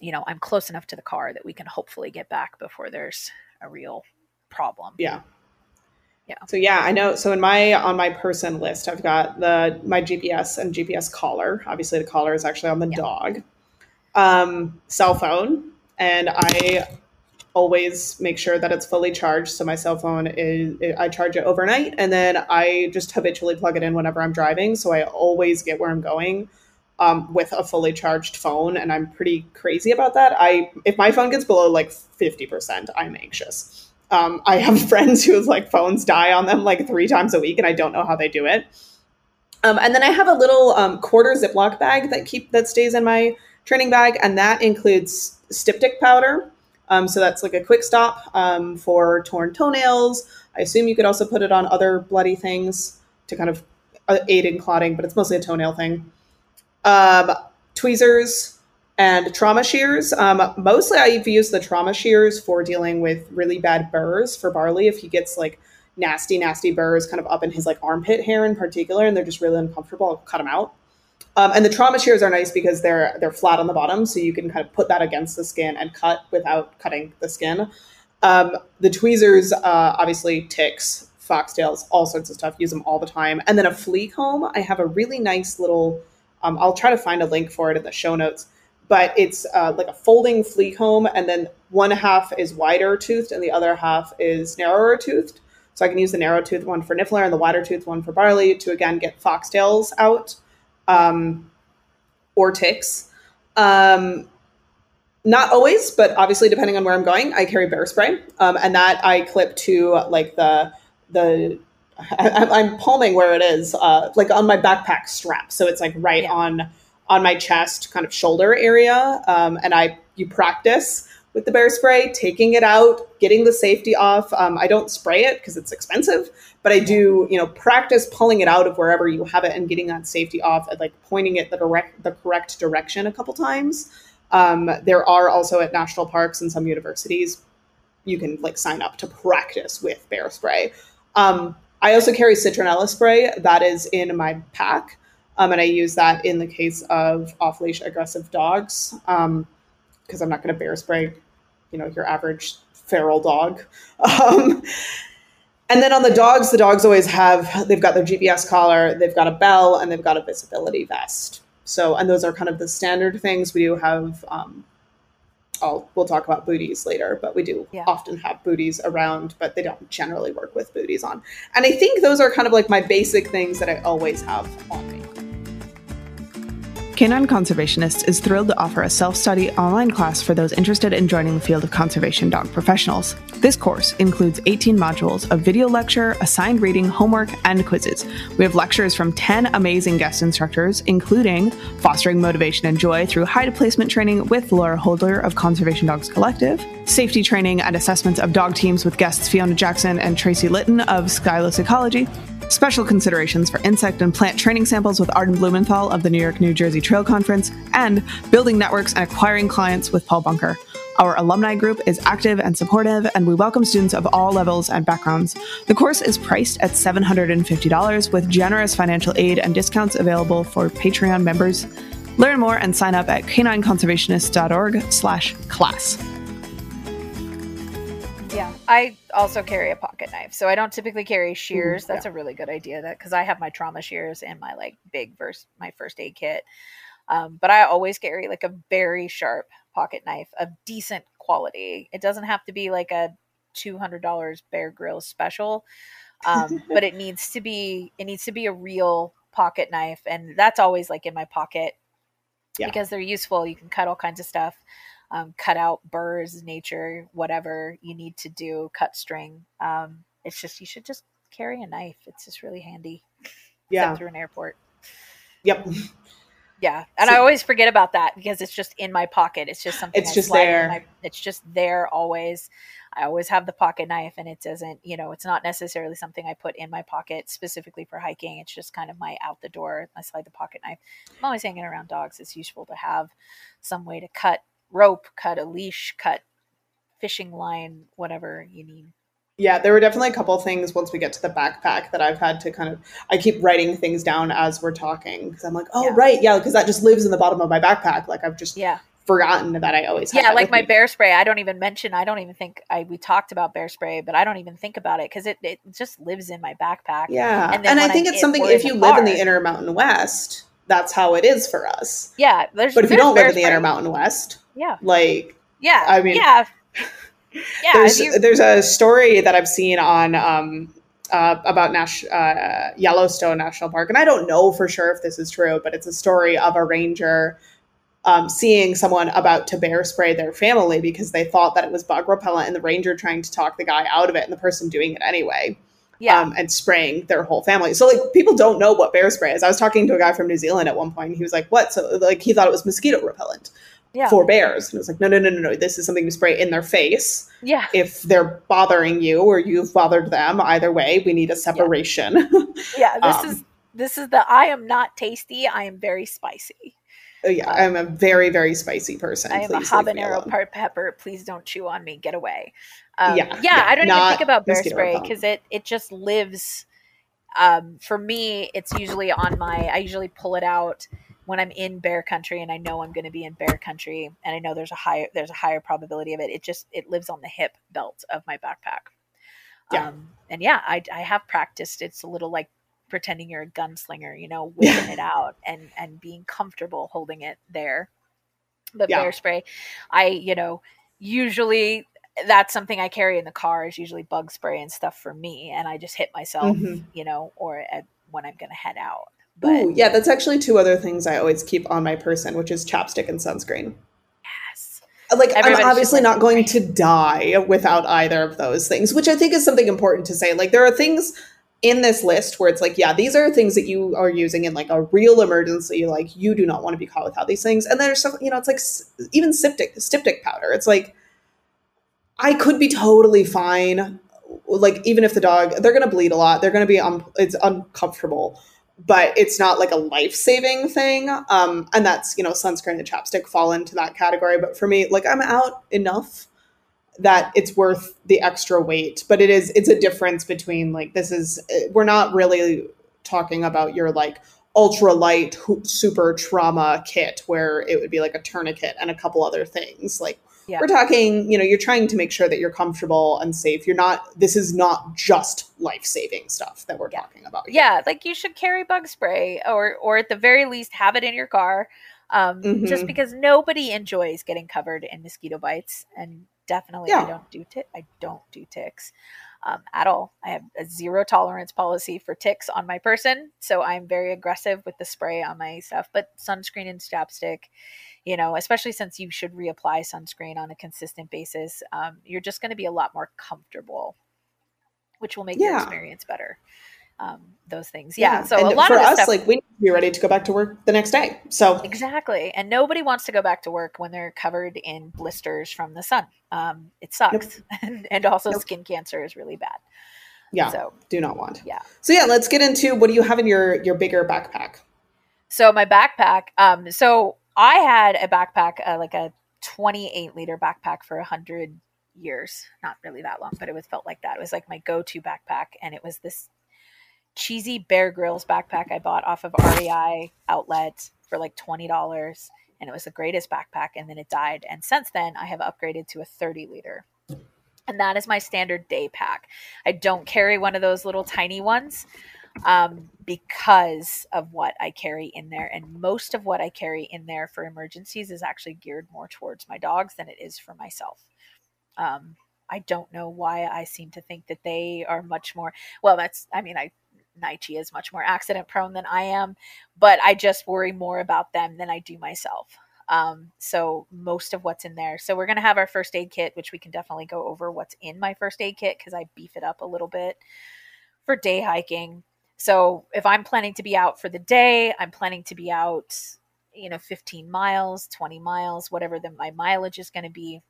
you know, I'm close enough to the car that we can hopefully get back before there's a real problem. Yeah. Yeah. So yeah, I know. So in my on my person list, I've got the my GPS and GPS collar. Obviously, the collar is actually on the Yeah. dog. Um, cell phone, and I always make sure that it's fully charged. So my cell phone is I charge it overnight, and then I just habitually plug it in whenever I'm driving. So I always get where I'm going. Um, with a fully charged phone, and I'm pretty crazy about that. I if my phone gets below like fifty percent, I'm anxious. Um, I have [LAUGHS] friends whose like phones die on them like three times a week, and I don't know how they do it. Um, and then I have a little um, quarter Ziploc bag that keep that stays in my training bag, and that includes styptic powder. Um, so that's like a quick stop um, for torn toenails. I assume you could also put it on other bloody things to kind of uh, aid in clotting, but it's mostly a toenail thing. Um, tweezers and trauma shears. Um, mostly, I've used the trauma shears for dealing with really bad burrs for Barley if he gets like nasty, nasty burrs kind of up in his like armpit hair in particular, and they're just really uncomfortable. I'll cut them out. Um, and the trauma shears are nice because they're they're flat on the bottom, so you can kind of put that against the skin and cut without cutting the skin. Um, the tweezers, uh, obviously, ticks, foxtails, all sorts of stuff. Use them all the time. And then a flea comb. I have a really nice little. Um, I'll try to find a link for it in the show notes. But it's uh, like a folding flea comb, and then one half is wider toothed, and the other half is narrower toothed. So I can use the narrow tooth one for Niffler and the wider tooth one for Barley to again get foxtails out um, or ticks. Um, not always, but obviously depending on where I'm going, I carry bear spray, um, and that I clip to like the the. I, I'm palming where it is, uh, like on my backpack strap, so it's like right Yeah. on on my chest, kind of shoulder area, um, and I you practice with the bear spray, taking it out, getting the safety off. Um, I don't spray it because it's expensive, but I do, you know, practice pulling it out of wherever you have it and getting that safety off and like pointing it the direct, the correct direction a couple times. Um, there are also at national parks and some universities, you can like sign up to practice with bear spray. Um, I also carry citronella spray that is in my pack. Um, and I use that in the case of off leash aggressive dogs because I'm not going to bear spray, you know, your average feral dog. Um, and then on the dogs, the dogs always have, they've got their GPS collar, they've got a bell, and they've got a visibility vest. So, and those are kind of the standard things. We do have, um, I'll, we'll talk about booties later, but we do Yeah. often have booties around, but they don't generally work with booties on. And I think those are kind of like my basic things that I always have on me. Canine Conservationist is thrilled to offer a self study online class for those interested in joining the field of conservation dog professionals. This course includes 18 modules of video lecture, assigned reading, homework, and quizzes. We have lectures from 10 amazing guest instructors, including fostering motivation and joy through hide placement training with Laura Holder of Conservation Dogs Collective, safety training and assessments of dog teams with guests Fiona Jackson and Tracy Litton of Skyless Ecology, Special considerations for insect and plant training samples with Arden Blumenthal of the New York, New Jersey Trail Conference, and building networks and acquiring clients with Paul Bunker. Our alumni group is active and supportive, and we welcome students of all levels and backgrounds. The course is priced at $750 with generous financial aid and discounts available for Patreon members. Learn more and sign up at canineconservationist.org slash class. Yeah, I also carry a pocket knife, so I don't typically carry shears. Mm, That's a really good idea. That because I have my trauma shears and my like big verse my first aid kit, um, but I always carry like a very sharp pocket knife of decent quality. It doesn't have to be like a two hundred dollars Bear Grylls special, um, but it [LAUGHS] needs to be it needs to be a real pocket knife, and that's always like in my pocket Yeah. because they're useful. You can cut all kinds of stuff um, cut out burrs, nature, whatever you need to do, cut string. Um, it's just you should just carry a knife. It's just really handy. Yeah. Through an airport. Yep. Yeah, and so, I always forget about that because it's just in my pocket. It's just something. It's I just there. My, it's just there always. I always have the pocket knife, and it doesn't. You know, it's not necessarily something I put in my pocket specifically for hiking. It's just kind of my out the door. I slide the pocket knife. I'm always hanging around dogs. It's useful to have some way to cut rope, cut a leash, cut fishing line, whatever you need yeah, there were definitely a couple things once we get to the backpack that I've had to kind of I keep writing things down as we're talking because I'm like, oh yeah. right, yeah, because that just lives in the bottom of my backpack. Like I've just yeah forgotten that I always have yeah like my me. bear spray. I don't even mention. I don't even think I we talked about bear spray, but I don't even think about it because it it just lives in my backpack. Yeah, and, and I think I'm, it's something if you live car, in the Intermountain West, that's how it is for us. Yeah, there's but if you don't live in the Intermountain West, yeah, like yeah, I mean yeah [LAUGHS] yeah, there's you- there's a story that I've seen on um, uh, about Nash, uh, Yellowstone National Park, and I don't know for sure if this is true, but it's a story of a ranger um, seeing someone about to bear spray their family because they thought that it was bug repellent, and the ranger trying to talk the guy out of it, and the person doing it anyway. Yeah. Um, and spraying their whole family. So like people don't know what bear spray is. I was talking to a guy from New Zealand at one point. He was like, "What?" So like he thought it was mosquito repellent yeah. for bears. And it was like, no, no, no, no, no. This is something you spray in their face. Yeah. If they're bothering you or you've bothered them, either way, we need a separation. Yeah, [LAUGHS] yeah this um, is this is the I am not tasty. I am very spicy. Oh, yeah, um, I'm a very, very spicy person. I am Please a habanero part pepper. Please don't chew on me. Get away. Um, yeah, yeah, yeah, I don't even think about bear spray because it it just lives. Um, for me, it's usually on my. I usually pull it out when I'm in bear country and I know I'm going to be in bear country and I know there's a higher there's a higher probability of it. It just it lives on the hip belt of my backpack. Yeah. Um, and yeah, I I have practiced. It's a little like pretending you're a gunslinger, you know, [LAUGHS] whipping it out and and being comfortable holding it there. But yeah. bear spray, I you know usually that's something I carry in the car is usually bug spray and stuff for me, and I just hit myself, mm-hmm. you know, or at, when I'm going to head out. But Ooh, yeah, that's actually two other things I always keep on my person, which is chapstick and sunscreen. Yes. Like Everybody's I'm obviously not going to die without either of those things, which I think is something important to say. Like there are things in this list where it's like, yeah, these are things that you are using in like a real emergency. Like you do not want to be caught without these things. And there's stuff, you know, it's like even styptic, styptic powder. It's like I could be totally fine. Like even if the dog, they're to bleed a lot. They're to be, um, it's uncomfortable. But it's not like a life-saving thing. Um and that's you know sunscreen and chapstick fall into that category. But for me like i'm out enough that it's worth the extra weight. But it is it's a difference between like this is we're not really talking about your like ultra light super trauma kit where it would be like a tourniquet and a couple other things. Like yeah. we're talking you know you're trying to make sure that you're comfortable and safe you're not this is not just life-saving stuff that we're talking about here. yeah like you should carry bug spray or or at the very least have it in your car um, mm-hmm. just because nobody enjoys getting covered in mosquito bites and definitely yeah. i don't do t- i don't do ticks um, at all i have a zero tolerance policy for ticks on my person so i'm very aggressive with the spray on my stuff but sunscreen and chapstick you know, especially since you should reapply sunscreen on a consistent basis, um, you're just going to be a lot more comfortable, which will make yeah. your experience better. Um, those things, yeah. yeah. So and a lot for of us, stuff, like we need to be ready to go back to work the next day. So exactly, and nobody wants to go back to work when they're covered in blisters from the sun. Um, it sucks, nope. [LAUGHS] and, and, also nope. skin cancer is really bad. Yeah, so do not want. Yeah. So yeah, let's get into what do you have in your your bigger backpack? So my backpack. Um, so I had a backpack, uh, like a 28 liter backpack for 100 years. Not really that long, but it was felt like that. It was like my go to backpack. And it was this cheesy Bear Grylls backpack I bought off of REI outlet for like $20. And it was the greatest backpack. And then it died. And since then, I have upgraded to a 30 liter. And that is my standard day pack. I don't carry one of those little tiny ones um, because of what I carry in there. And most of what I carry in there for emergencies is actually geared more towards my dogs than it is for myself. Um, I don't know why I seem to think that they are much more, well, that's, I mean, I, Naichi is much more accident prone than I am, but I just worry more about them than I do myself. Um, so most of what's in there. So we're going to have our first aid kit, which we can definitely go over what's in my first aid kit because I beef it up a little bit for day hiking. So if I'm planning to be out for the day, I'm planning to be out you know 15 miles 20 miles whatever the, my mileage is going to be.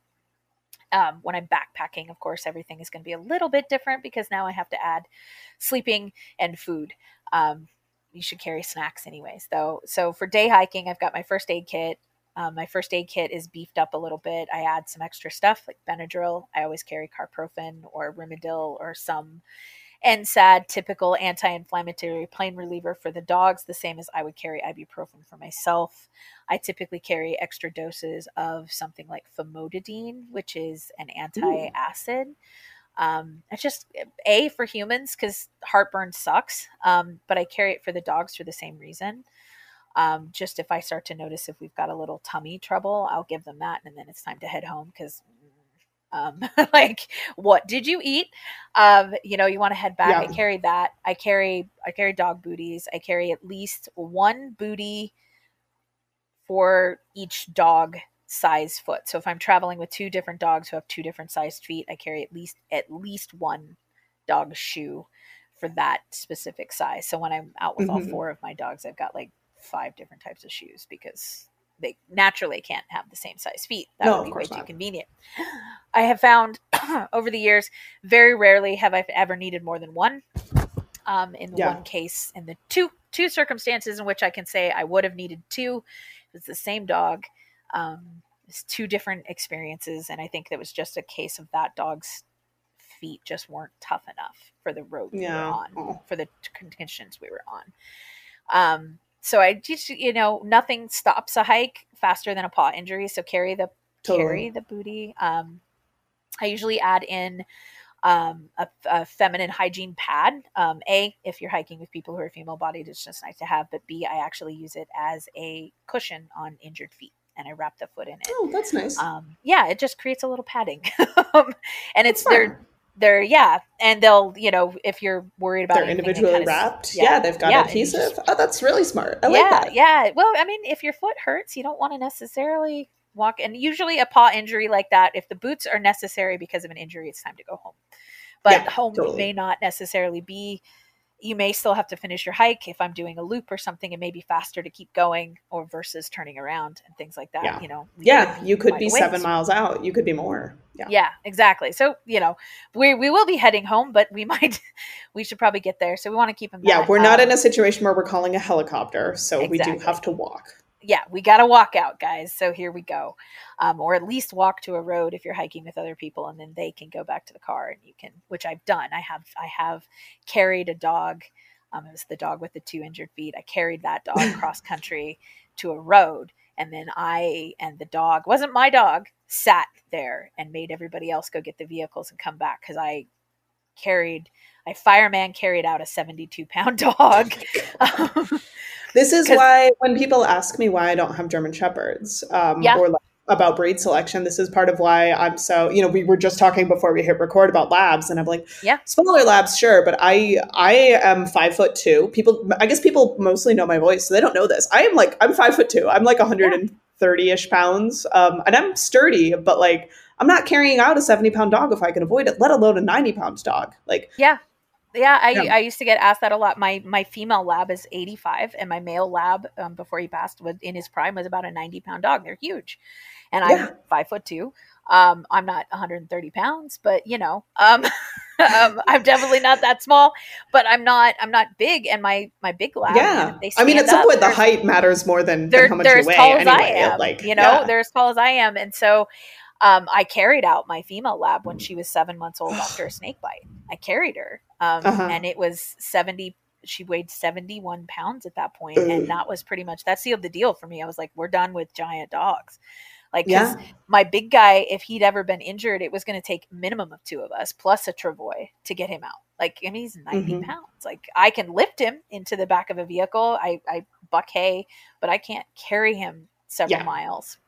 Um, when i'm backpacking of course everything is going to be a little bit different because now i have to add sleeping and food. Um, you should carry snacks anyways though. So for day hiking i've got my first aid kit. Um, my first aid kit is beefed up a little bit. I add some extra stuff like benadryl. I always carry carprofen or rimadyl or some NSAID, typical anti-inflammatory pain reliever for the dogs, the same as I would carry ibuprofen for myself. I typically carry extra doses of something like famotidine, which is an anti-acid. Um, it's just a for humans because heartburn sucks, um, but I carry it for the dogs for the same reason. Um, just if I start to notice if we've got a little tummy trouble, I'll give them that, and then it's time to head home because um, [LAUGHS] like what did you eat? Um, you know you want to head back. Yeah. i carry that. I carry i carry dog booties. I carry at least one booty for each dog size foot. So if i'm traveling with two different dogs who have two different sized feet i carry at least at least one dog shoe for that specific size. So when i'm out with mm-hmm. all four of my dogs i've got like five different types of shoes because they naturally can't have the same size feet. That no, would be way not. too convenient. I have found [CLEARS THROAT] over the years, very rarely have I ever needed more than one. Um, in yeah. one case, in the two two circumstances in which I can say I would have needed two, it's the same dog. Um, it's two different experiences, and I think that was just a case of that dog's feet just weren't tough enough for the road yeah. we were on, oh. for the conditions we were on. Um, so I just, you know, nothing stops a hike faster than a paw injury. So carry the totally. carry the booty. Um, I usually add in um, a, a, feminine hygiene pad. Um, a, if you're hiking with people who are female bodied, it's just nice to have. But B, I actually use it as a cushion on injured feet. And I wrap the foot in it. Oh, that's nice. Um, yeah, it just creates a little padding, [LAUGHS] um, and it's they're they're yeah and they'll you know if you're worried about they're individually wrapped yeah. yeah. they've got yeah, adhesive oh that's really smart I yeah like that. yeah well i mean if your foot hurts you don't want to necessarily walk and usually a paw injury like that if the boots are necessary because of an injury it's time to go home but yeah, home totally. may not necessarily be you may still have to finish your hike if i'm doing a loop or something it may be faster to keep going or versus turning around and things like that yeah. you know yeah you could be seven miles out you could be more yeah. yeah exactly so you know we, we will be heading home but we [LAUGHS] might we should probably get there so we want to keep them yeah we're not um, in a situation where we're calling a helicopter so exactly. we do have to walk yeah, we got to walk out, guys. So here we go. Um, or at least walk to a road if you're hiking with other people, and then they can go back to the car, and you can, which I've done. I have, I have carried a dog. Um, it was the dog with the two injured feet. I carried that dog [LAUGHS] cross country to a road, and then I and the dog wasn't my dog sat there and made everybody else go get the vehicles and come back because I carried. I fireman carried out a 72 pound [LAUGHS] dog. [LAUGHS] This is why when people ask me why I don't have German Shepherds um, yeah. or like about breed selection, this is part of why I'm so, you know, we were just talking before we hit record about labs and I'm like, yeah, smaller labs, sure. But I, I am five foot two. People, I guess people mostly know my voice, so they don't know this. I am like, I'm five foot two. I'm like 130 ish pounds. Um, and I'm sturdy, but like, I'm not carrying out a 70 pound dog if I can avoid it, let alone a 90 pound dog. Like, yeah, yeah, I, yeah. I used to get asked that a lot. My my female lab is 85, and my male lab, um, before he passed, was in his prime was about a 90 pound dog. They're huge, and yeah. I'm five foot two. Um, I'm not 130 pounds, but you know, um, [LAUGHS] um, I'm definitely not that small. But I'm not I'm not big, and my my big lab. Yeah, I mean, at some point, the height matters more than, than how much you weigh. Anyway, like you know, yeah. they're as tall as I am, and so um, I carried out my female lab when she was seven months old after a snake bite. I carried her, um, uh-huh. and it was 70 she weighed 71 pounds at that point and that was pretty much that sealed the deal for me i was like we're done with giant dogs like yeah. my big guy if he'd ever been injured it was going to take minimum of two of us plus a travois to get him out like I mean, he's 90 mm-hmm. pounds like i can lift him into the back of a vehicle i i buck hay but i can't carry him several yeah. miles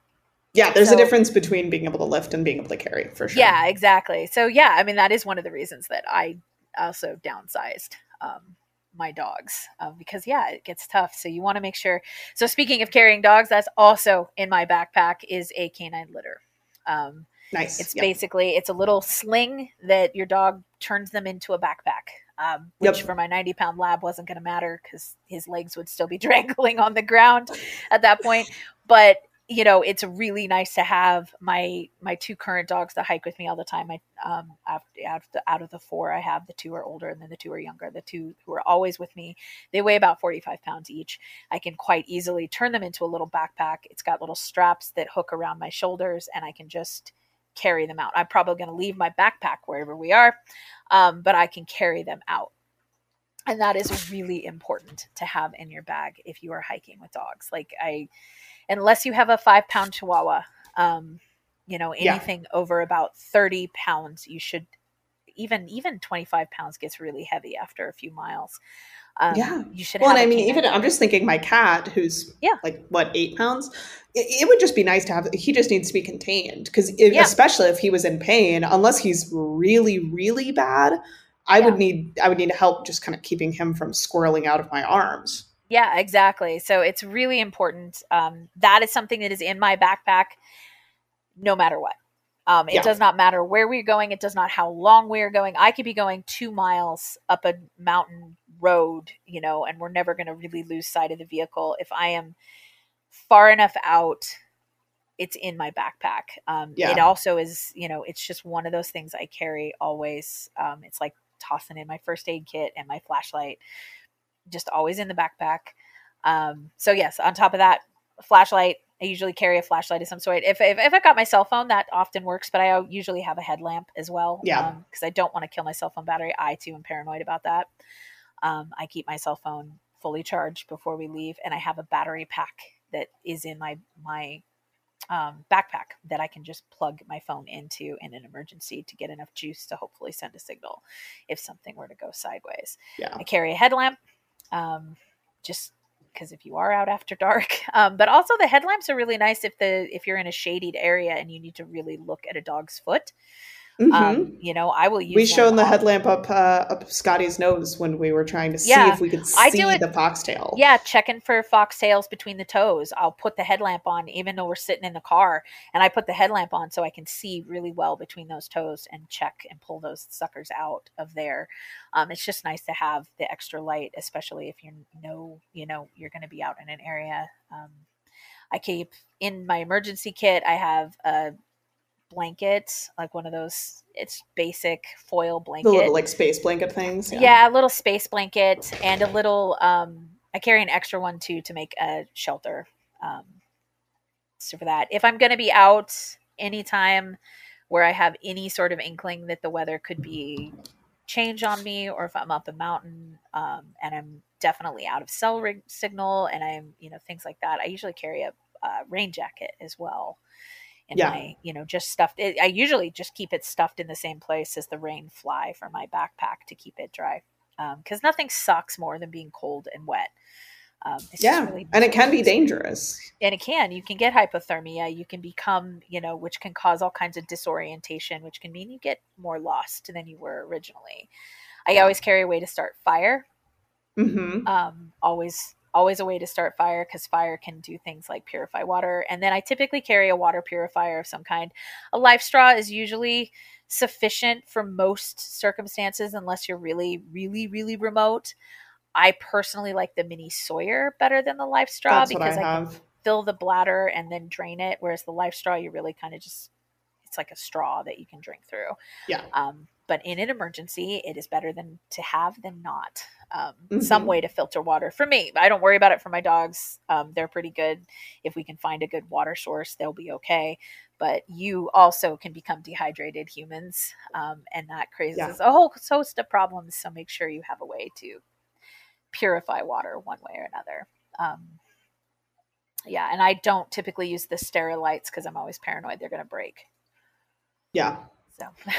yeah, there's so, a difference between being able to lift and being able to carry for sure. Yeah, exactly. So yeah, I mean that is one of the reasons that I also downsized um, my dogs um, because yeah, it gets tough. So you want to make sure. So speaking of carrying dogs, that's also in my backpack is a canine litter. Um, nice. It's yep. basically it's a little sling that your dog turns them into a backpack. um, which yep. for my 90 pound lab wasn't going to matter because his legs would still be [LAUGHS] dangling on the ground at that point. But you know, it's really nice to have my my two current dogs that hike with me all the time. I um out, out of the out of the four, I have the two are older and then the two are younger. The two who are always with me, they weigh about forty five pounds each. I can quite easily turn them into a little backpack. It's got little straps that hook around my shoulders, and I can just carry them out. I'm probably going to leave my backpack wherever we are, um, but I can carry them out. And that is really important to have in your bag if you are hiking with dogs. Like I unless you have a five pound chihuahua um, you know anything yeah. over about 30 pounds you should even even 25 pounds gets really heavy after a few miles um, yeah you should well and i mean even i'm just thinking my cat who's yeah like what eight pounds it, it would just be nice to have he just needs to be contained because yeah. especially if he was in pain unless he's really really bad i yeah. would need i would need help just kind of keeping him from squirreling out of my arms yeah, exactly. So it's really important. Um, that is something that is in my backpack no matter what. Um, it yeah. does not matter where we're going. It does not how long we are going. I could be going two miles up a mountain road, you know, and we're never going to really lose sight of the vehicle. If I am far enough out, it's in my backpack. Um, yeah. It also is, you know, it's just one of those things I carry always. Um, it's like tossing in my first aid kit and my flashlight just always in the backpack. Um, so yes, on top of that, flashlight. I usually carry a flashlight of some sort. If, if, if I've got my cell phone, that often works, but I usually have a headlamp as well. Yeah. Because um, I don't want to kill my cell phone battery. I too am paranoid about that. Um, I keep my cell phone fully charged before we leave, and I have a battery pack that is in my my um, backpack that I can just plug my phone into in an emergency to get enough juice to hopefully send a signal if something were to go sideways. Yeah. I carry a headlamp um, just because if you are out after dark. [LAUGHS] Um, but also the headlamps are really nice if the if you're in a shaded area and you need to really look at a dog's foot Mm-hmm. Um, you know, I will use. We shone the headlamp up uh, up Scotty's nose when we were trying to see yeah, if we could see it, the foxtail. Yeah, checking for foxtails between the toes. I'll put the headlamp on, even though we're sitting in the car, and I put the headlamp on so I can see really well between those toes and check and pull those suckers out of there. Um, it's just nice to have the extra light, especially if you know you know you're going to be out in an area. Um, I keep in my emergency kit. I have a blanket, like one of those. It's basic foil blanket, the little like space blanket things. Yeah. yeah, a little space blanket and a little. Um, I carry an extra one too to make a shelter. Um, so for that, if I'm going to be out anytime where I have any sort of inkling that the weather could be change on me, or if I'm up a mountain um, and I'm definitely out of cell rig signal and I'm you know things like that, I usually carry a, a rain jacket as well in yeah. my, you know, just stuffed. It, I usually just keep it stuffed in the same place as the rain fly for my backpack to keep it dry. Because um, nothing sucks more than being cold and wet. Um, yeah, really and it can be dangerous. And it can. You can get hypothermia. You can become, you know, which can cause all kinds of disorientation, which can mean you get more lost than you were originally. I always carry a way to start fire. Mm-hmm. Um, always always a way to start fire because fire can do things like purify water. And then I typically carry a water purifier of some kind. A LifeStraw is usually sufficient for most circumstances, unless you're really, really, really remote. I personally like the mini Sawyer better than the LifeStraw That's because I, I can fill the bladder and then drain it. Whereas the LifeStraw you really kind of just it's like a straw that you can drink through. Yeah. Um, but in an emergency, it is better than to have than not. Um, mm-hmm. Some way to filter water for me. I don't worry about it for my dogs. Um, they're pretty good. If we can find a good water source, they'll be okay. But you also can become dehydrated humans, um, and that creates yeah. a whole host of problems. So make sure you have a way to purify water one way or another. Um, yeah, and I don't typically use the Sterilites because I'm always paranoid they're going to break. Yeah. So. [LAUGHS]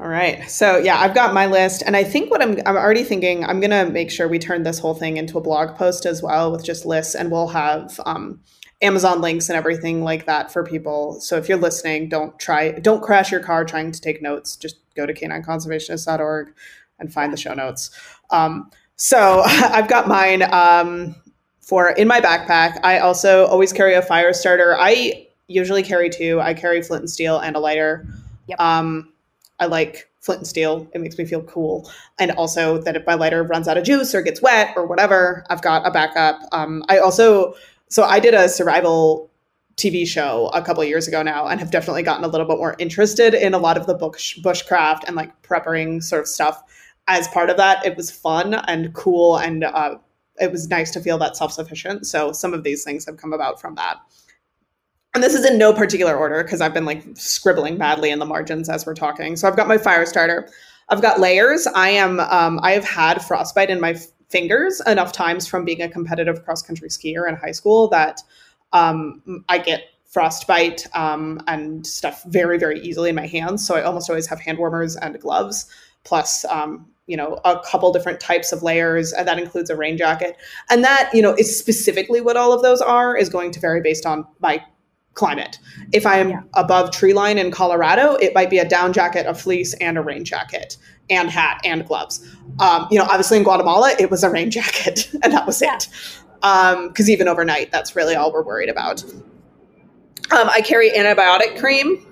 All right. So yeah, I've got my list, and I think what I'm I'm already thinking I'm gonna make sure we turn this whole thing into a blog post as well with just lists, and we'll have um, Amazon links and everything like that for people. So if you're listening, don't try don't crash your car trying to take notes. Just go to canineconservationist.org and find the show notes. Um, so [LAUGHS] I've got mine um, for in my backpack. I also always carry a fire starter. I usually carry two. I carry flint and steel and a lighter. Yep. Um, I like flint and steel. It makes me feel cool. And also that if my lighter runs out of juice or gets wet or whatever, I've got a backup. Um, I also, so I did a survival TV show a couple years ago now and have definitely gotten a little bit more interested in a lot of the bush, bushcraft and like prepping sort of stuff. As part of that, it was fun and cool and uh, it was nice to feel that self sufficient. So some of these things have come about from that and this is in no particular order because I've been like scribbling badly in the margins as we're talking. So I've got my fire starter. I've got layers. I am um, I have had frostbite in my f- fingers enough times from being a competitive cross country skier in high school that um, I get frostbite um, and stuff very very easily in my hands. So I almost always have hand warmers and gloves plus um, you know a couple different types of layers and that includes a rain jacket and that you know is specifically what all of those are is going to vary based on my climate. If I am yeah. above tree line in Colorado, it might be a down jacket, a fleece, and a rain jacket, and hat and gloves. Um, you know, obviously in Guatemala, it was a rain [LAUGHS] jacket, and that was yeah. it. Because um, even overnight, that's really all we're worried about. Um, I carry antibiotic cream,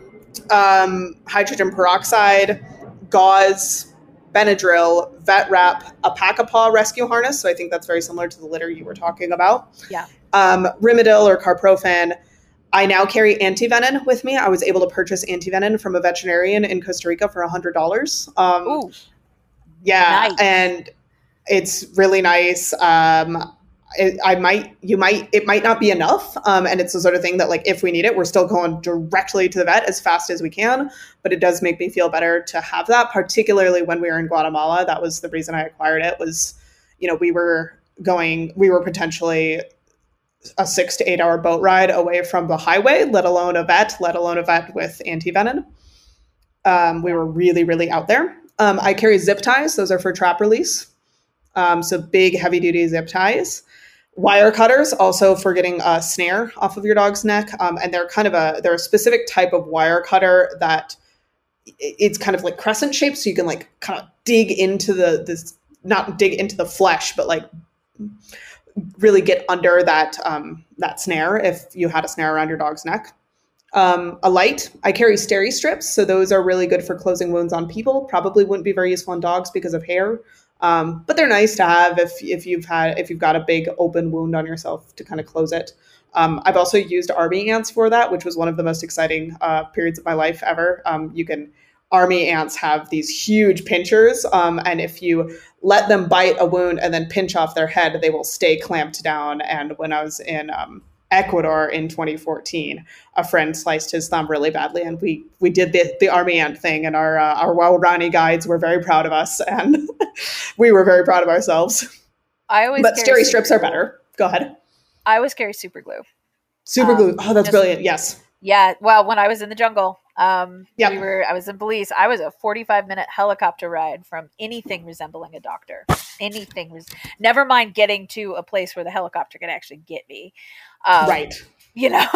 um, hydrogen peroxide, gauze, Benadryl, vet wrap, a pack-a-paw rescue harness. So I think that's very similar to the litter you were talking about. Yeah. Um, Rimadyl or carprofen, I now carry antivenin with me. I was able to purchase antivenin from a veterinarian in Costa Rica for hundred dollars. Um, yeah, nice. and it's really nice. Um, it, I might, you might, it might not be enough. Um, and it's the sort of thing that, like, if we need it, we're still going directly to the vet as fast as we can. But it does make me feel better to have that, particularly when we were in Guatemala. That was the reason I acquired it. Was, you know, we were going, we were potentially a six to eight hour boat ride away from the highway, let alone a vet, let alone a vet with antivenin. Um, we were really, really out there. Um, I carry zip ties; those are for trap release. Um, so big, heavy duty zip ties. Wire cutters, also for getting a snare off of your dog's neck, um, and they're kind of a they're a specific type of wire cutter that it's kind of like crescent shaped, so you can like kind of dig into the this not dig into the flesh, but like really get under that um, that snare if you had a snare around your dog's neck. Um, a light. I carry steri strips, so those are really good for closing wounds on people. Probably wouldn't be very useful on dogs because of hair, um, but they're nice to have if if you've had if you've got a big open wound on yourself to kind of close it. Um, I've also used army ants for that, which was one of the most exciting uh, periods of my life ever. Um, you can army ants have these huge pinchers, um, and if you let them bite a wound and then pinch off their head, they will stay clamped down. And when I was in um, Ecuador in 2014, a friend sliced his thumb really badly, and we we did the, the army ant thing, and our uh, our Waorani guides were very proud of us, and [LAUGHS] we were very proud of ourselves. I always but steri strips glue. are better. Go ahead. I always carry super glue. Super um, glue. Oh, that's brilliant. Yes. Yeah. Well, when I was in the jungle, um, yep. we were, I was in Belize. I was a 45 minute helicopter ride from anything resembling a doctor. Anything was, never mind getting to a place where the helicopter could actually get me. Um, right. You know, [LAUGHS]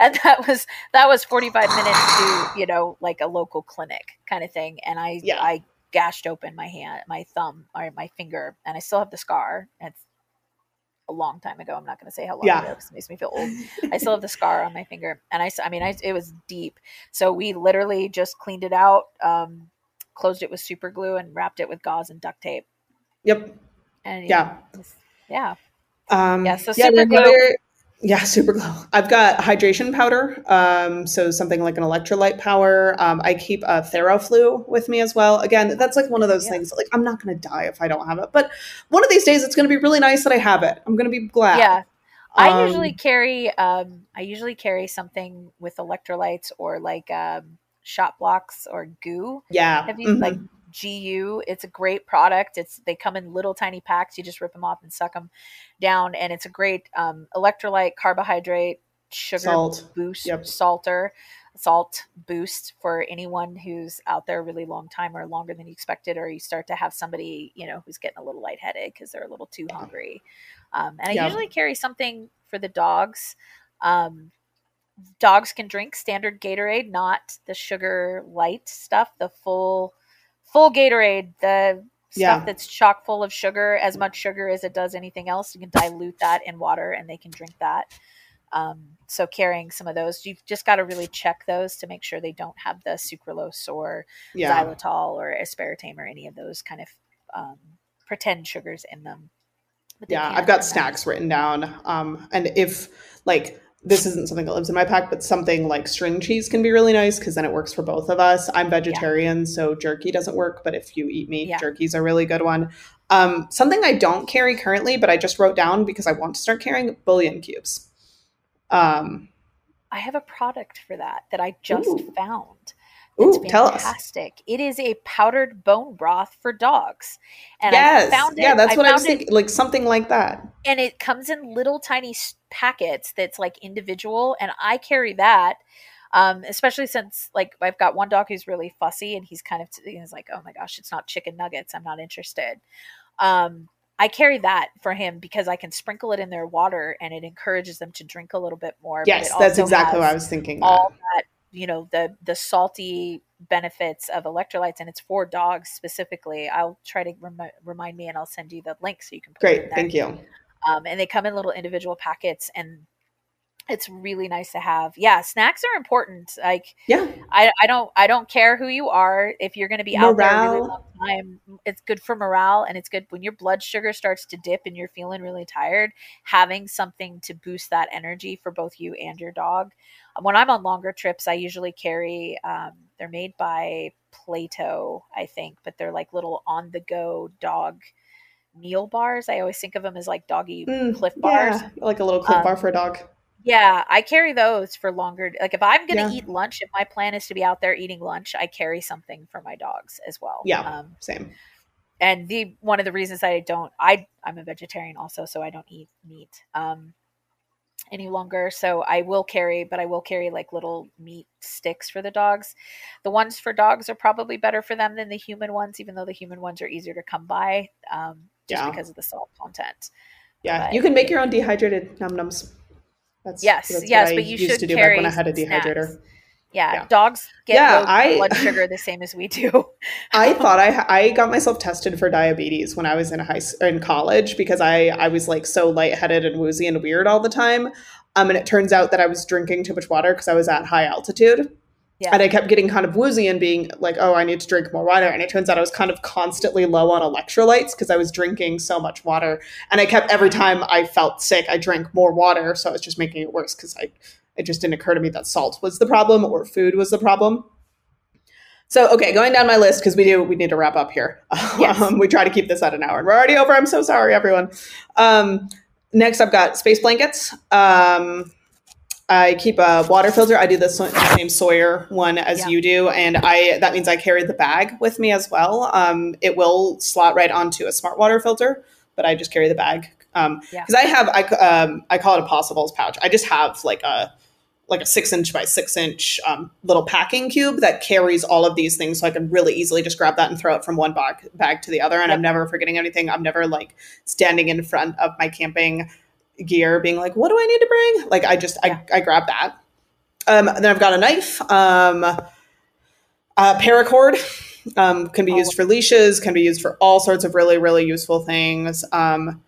and that was, that was 45 minutes to, you know, like a local clinic kind of thing. And I, yeah. I gashed open my hand, my thumb or my finger, and I still have the scar. It's a long time ago. I'm not going to say how long yeah. ago because it makes me feel old. I still have the scar on my finger, and I, I mean, I, it was deep. So we literally just cleaned it out, um, closed it with super glue, and wrapped it with gauze and duct tape. Yep. And yeah, yeah, um, yeah. So super yeah, glue. Yeah, super glow. I've got hydration powder, um, so something like an electrolyte power. Um, I keep a Theraflu with me as well. Again, that's like one of those yeah. things. Like I'm not going to die if I don't have it, but one of these days it's going to be really nice that I have it. I'm going to be glad. Yeah, I um, usually carry. Um, I usually carry something with electrolytes or like um, Shot Bloks or GU. Yeah, have you mm-hmm. like GU. It's a great product. It's they come in little tiny packs. You just rip them off and suck them down, and it's a great um, electrolyte, carbohydrate, sugar salt. boost, yep. salter, salt boost for anyone who's out there a really long time or longer than you expected, or you start to have somebody you know who's getting a little lightheaded because they're a little too hungry. Um, and I usually carry something for the dogs. Um, dogs can drink standard Gatorade, not the sugar light stuff, the full full Gatorade, the stuff yeah. that's chock full of sugar, as much sugar as it does anything else. You can dilute that in water and they can drink that. Um, so carrying some of those, you've just got to really check those to make sure they don't have the sucralose or Yeah. xylitol or aspartame or any of those kind of um, pretend sugars in them. Yeah, I've got snacks written down. Um, and if like this isn't something that lives in my pack, but something like string cheese can be really nice because then it works for both of us. I'm vegetarian, so jerky doesn't work, but if you eat meat, Yeah. jerky's a really good one. Um, something I don't carry currently, but I just wrote down because I want to start carrying bouillon cubes. Um, I have a product for that that I just Ooh. found. It's tell us. fantastic. It is a powdered bone broth for dogs. And yes, I found it. yeah, that's I what I was found it- thinking. Like something like that. and it comes in little tiny packets that's like individual and i carry that um, especially since like i've got one dog who's really fussy and he's kind of he's like oh my gosh it's not chicken nuggets i'm not interested um, i carry that for him because i can sprinkle it in their water and it encourages them to drink a little bit more Yes, that's exactly what I was thinking. all that. that you know the the salty benefits of electrolytes and it's for dogs specifically. I'll try to remi- remind me and i'll send you the link so you can put it in Great, thank you. um, and they come in little individual packets and it's really nice to have. Yeah snacks are important like Yeah, i, I don't i don't care who you are. If you're going to be out there a really Morale. long time it's good for morale and it's good when your blood sugar starts to dip and you're feeling really tired having something to boost that energy for both you and your dog when i'm on longer trips i usually carry um, they're made by plato i think but they're like little on the go dog meal bars i always think of them as like doggy Mm, Clif bars yeah, like a little Clif Um, bar for a dog. yeah, I carry those for longer. Like if I'm going to Yeah. eat lunch, if my plan is to be out there eating lunch, I carry something for my dogs as well. Yeah. Um, Same. and the one of the reasons I don't, I I'm a vegetarian also, so I don't eat meat um, any longer. So I will carry, but I will carry like little meat sticks for the dogs. The ones for dogs are probably better for them than the human ones, even though the human ones are easier to come by, um, just Yeah. because of the salt content. Yeah, But- you can make your own dehydrated num nums. That's Yes, that's yes, what I but you used should to do carry back when I had a snacks. Yeah, Yeah. dogs get Yeah, low I- blood [LAUGHS] sugar the same as we do. [LAUGHS] I thought I [LAUGHS] I got myself tested for diabetes when I was in high in college because I I was like so lightheaded and woozy and weird all the time. Um, and it turns out that I was drinking too much water because I was at high altitude. Yeah. And I kept getting kind of woozy and being like, oh, I need to drink more water. And it turns out I was kind of constantly low on electrolytes because I was drinking so much water. And I kept every time I felt sick, I drank more water. So I was just making it worse because I it just didn't occur to me that salt was the problem or food was the problem. So okay, going down my list because we do we need to wrap up here. [LAUGHS] Yes. Um, we try to keep this at an hour, and we're already over. I'm so sorry, everyone. Um, next, I've got space blankets. Um, I keep a water filter. I do the so- same Sawyer one as Yeah. you do, and I that means I carry the bag with me as well. Um, it will slot right onto a smart water filter, but I just carry the bag because Yeah. I have I um, I call it a possibles pouch. I just have like a like a six inch by six inch um, little packing cube that carries all of these things, so I can really easily just grab that and throw it from one bag bag to the other, and Yep. I'm never forgetting anything. I'm never like standing in front of my camping gear being like, what do I need to bring? Like I just Yeah. I, I grab that. Um, then I've got a knife, um, uh, paracord. Um, can be Oh. used for leashes, can be used for all sorts of really, really useful things. Um,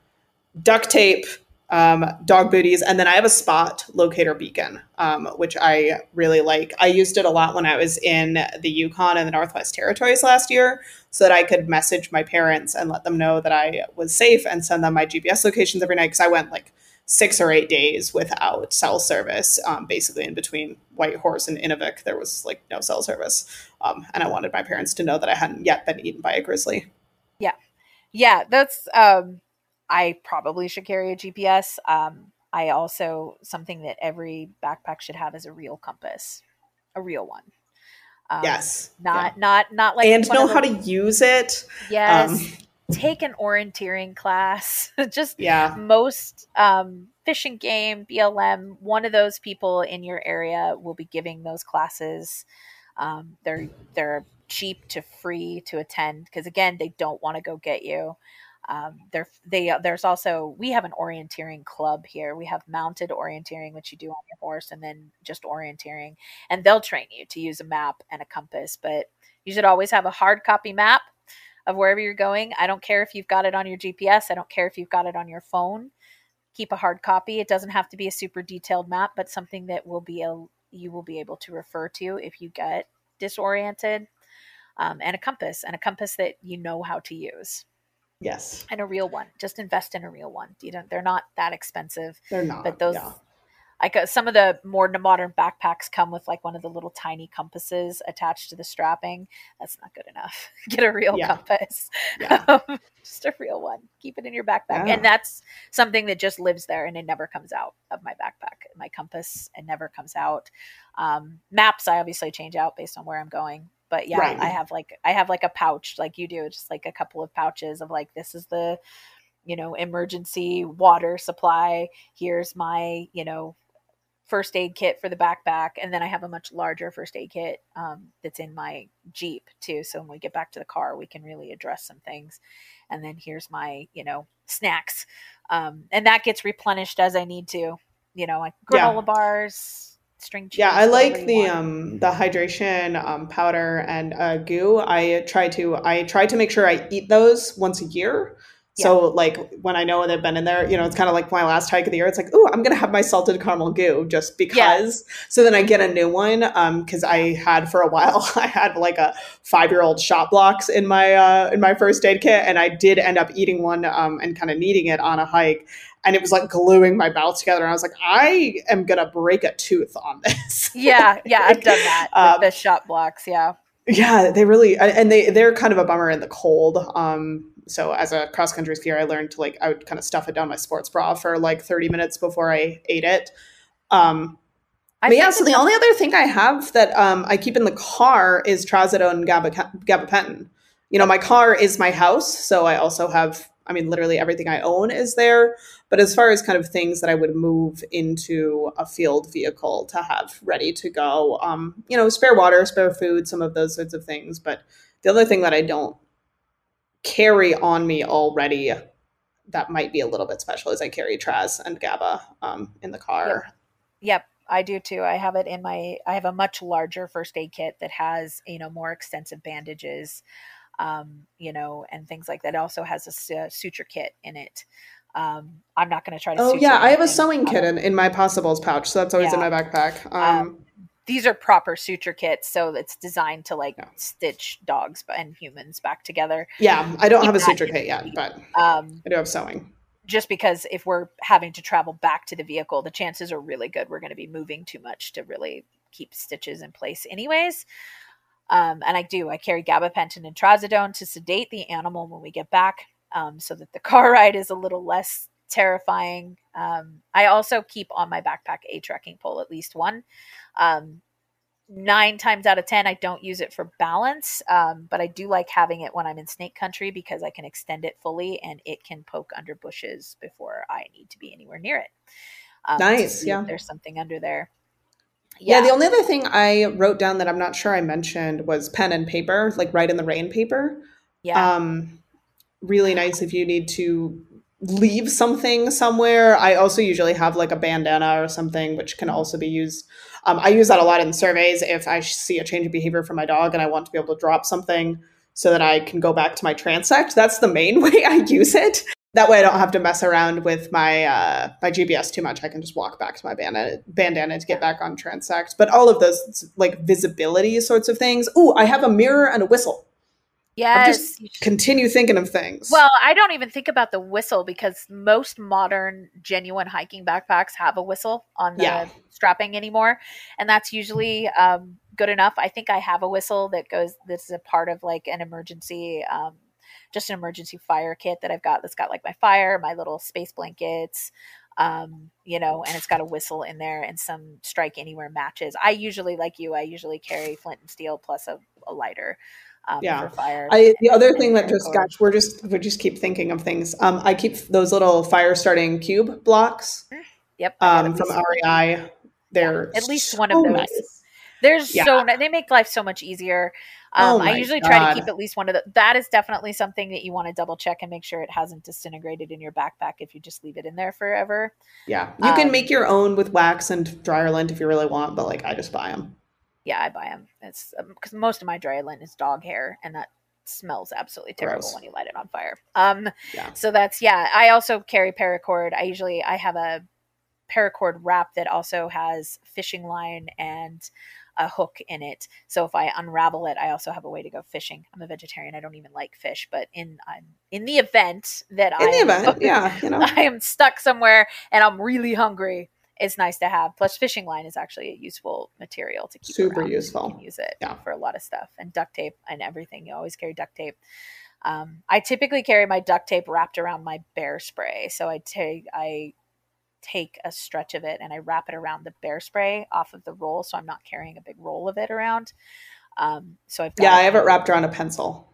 duct tape, um, dog booties, and then I have a spot locator beacon, um, which I really like. I used it a lot when I was in the Yukon and the Northwest Territories last year, so that I could message my parents and let them know that I was safe and send them my GPS locations every night because I went like six or eight days without cell service. Um, basically, in between Whitehorse and Inuvik, there was like no cell service, um, and I wanted my parents to know that I hadn't yet been eaten by a grizzly. yeah, yeah, that's um I probably should carry a GPS. Um I also something that every backpack should have is a real compass. A real one. Um, yes, Not not not like and know how to use it. Yes. um, take an orienteering class. [LAUGHS] Just Yeah, most um, fish and game blm one of those people in your area will be giving those classes um, they're they're cheap to free to attend because again they don't want to go get you um, they're they there's also we have an orienteering club here we have mounted orienteering which you do on your horse and then just orienteering and they'll train you to use a map and a compass but you should always have a hard copy map of wherever you're going i don't care if you've got it on your gps i don't care if you've got it on your phone keep a hard copy. It doesn't have to be a super detailed map, but something that will be a you will be able to refer to if you get disoriented. Um, and a compass, and a compass that you know how to use. Yes. And a real one. Just invest in a real one. You don't. They're not that expensive. They're not. But those yeah. like uh, some of the more modern backpacks come with like one of the little tiny compasses attached to the strapping. That's not good enough. [LAUGHS] Get a real Yeah. compass. Yeah. [LAUGHS] Um, just a real one. Keep it in your backpack. And that's something that just lives there and it never comes out of my backpack. My compass, it never comes out. Um, maps, I obviously change out based on where I'm going. But yeah, Right. I have like I have like a pouch like you do, just like a couple of pouches of like this is the you know emergency water supply. Here's my you know first aid kit for the backpack and then i have a much larger first aid kit um, that's in my jeep too so when we get back to the car we can really address some things and then here's my you know snacks um, and that gets replenished as i need to you know like Yeah. granola bars string cheese Yeah, I like the um the hydration um, powder and uh, GU. I try to I try to make sure I eat those once a year. So like when I know they've been in there, you know, it's kind of like my last hike of the year. It's like, oh, I'm gonna have my salted caramel GU just because. So then I get a new one because I had for a while [LAUGHS] I had like a five year old Shot Bloks in my uh, in my first aid kit, and I did end up eating one um, and kind of needing it on a hike. And it was like gluing my mouth together. And I was like, I am gonna break a tooth on this. [LAUGHS] yeah yeah i've done that with Um, the Shot Bloks yeah Yeah, they really and they they're kind of a bummer in the cold. Um, so as a cross country skier, I learned to like I would kind of stuff it down my sports bra for like thirty minutes before I ate it. Um, I but yeah, so the only other thing I have that um, I keep in the car is trazodone gabapentin. You know, my car is my house, so I also have. I mean, literally everything I own is there. But as far as kind of things that I would move into a field vehicle to have ready to go, um, you know, spare water, spare food, some of those sorts of things. But the other thing that I don't carry on me already that might be a little bit special is I carry Traz and GABA um, in the car. Yep, I do too. I have it in my. I have a much larger first aid kit that has you know more extensive bandages, um, you know, and things like that. It also has a, suture kit in it. Um, I'm not going to try to. Oh yeah, I have a sewing kit in, in my possibles pouch, so that's always in my backpack. Um, Um, These are proper suture kits, so it's designed to like Yeah. stitch dogs and humans back together. yeah, I don't have a suture kit yet, but Um, I do have sewing. just because if we're having to travel back to the vehicle, the chances are really good we're going to be moving too much to really keep stitches in place, anyways. Um, and I do. I carry gabapentin and trazodone to sedate the animal when we get back, um, so that the [LAUGHS] car ride is a little less terrifying. Um, I also keep on my backpack a trekking pole, at least one. Um, nine times out of ten, I don't use it for balance, um, but I do like having it when I'm in snake country because I can extend it fully and it can poke under bushes before I need to be anywhere near it. Um, Nice, yeah. There's something under there. Yeah. the only other thing I wrote down that I'm not sure I mentioned was pen and paper, like write in the rain paper. yeah. Um, really nice if you need to leave something somewhere. I also usually have like a bandana or something, which can also be used. Um, I use that a lot in surveys if I see a change of behavior from my dog and I want to be able to drop something so that I can go back to my transect. That's the main [LAUGHS] way I use it. That way, I don't have to mess around with my uh, my GPS too much. I can just walk back to my bandana, bandana to get back on transect. But all of those like visibility sorts of things. Ooh, I have a mirror and a whistle. Yes. just continue thinking of things. Well, I don't even think about the whistle because most modern, genuine hiking backpacks have a whistle on the Yeah. strapping anymore, and that's usually um, good enough. I think I have a whistle that goes. This is a part of like an emergency, um, just an emergency fire kit that I've got. That's got like my fire, my little space blankets, um, you know, and it's got a whistle in there and some strike anywhere matches. I usually, like you, I usually carry flint and steel plus a, a lighter. Um, Yeah. for fire. I the other thing that just gosh, we're just we just keep thinking of things. Um, I keep those little fire starting cube blocks Yep. Um, from REI. They're at least so one of those. nice. There's Yeah. so they make life so much easier. Oh Um, I my usually try to keep at least one of the. That is definitely something that you want to double check and make sure it hasn't disintegrated in your backpack if you just leave it in there forever. Yeah, you can Um, make your own with wax and dryer lint if you really want, but like I just buy them. Yeah, I buy them. It's because most of my dryer lint is dog hair, and that smells absolutely terrible Gross. when you light it on fire. Um, Yeah. so that's yeah. I also carry paracord. I usually I have a paracord wrap that also has fishing line and a hook in it. So if I unravel it, I also have a way to go fishing. I'm a vegetarian. I don't even like fish, but in um, in the event that In I the am- event, [LAUGHS] yeah, you know. I am stuck somewhere and I'm really hungry, it's nice to have. Plus, fishing line is actually a useful material to keep. Super useful. You can use it Yeah. for a lot of stuff and duct tape and everything. You always carry duct tape. Um, I typically carry my duct tape wrapped around my bear spray. So I take I take a stretch of it and I wrap it around the bear spray off of the roll, so I'm not carrying a big roll of it around. Um, so I've got Yeah, I have it wrapped around a pencil.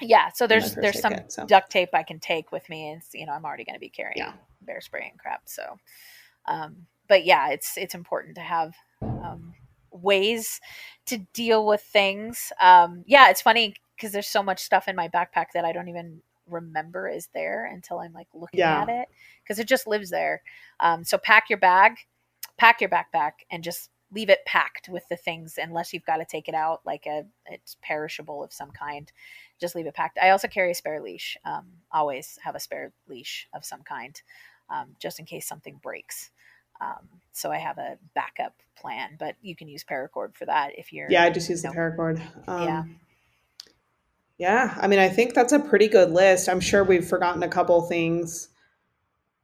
yeah, so there's there's some it, so. duct tape I can take with me, and you know I'm already going to be carrying Yeah. bear spray and crap. So, um, but yeah, it's it's important to have um, ways to deal with things. Um, yeah, it's funny because there's so much stuff in my backpack that I don't even remember is there until I'm like looking Yeah. at it because it just lives there. Um, so pack your bag, pack your backpack, and just leave it packed with the things unless you've got to take it out like a it's perishable of some kind just leave it packed i also carry a spare leash um, always have a spare leash of some kind um, just in case something breaks um, so i have a backup plan but you can use paracord for that if you're Yeah, I just use the paracord. Um, Yeah. Yeah, I mean, I think that's a pretty good list. I'm sure we've forgotten a couple things,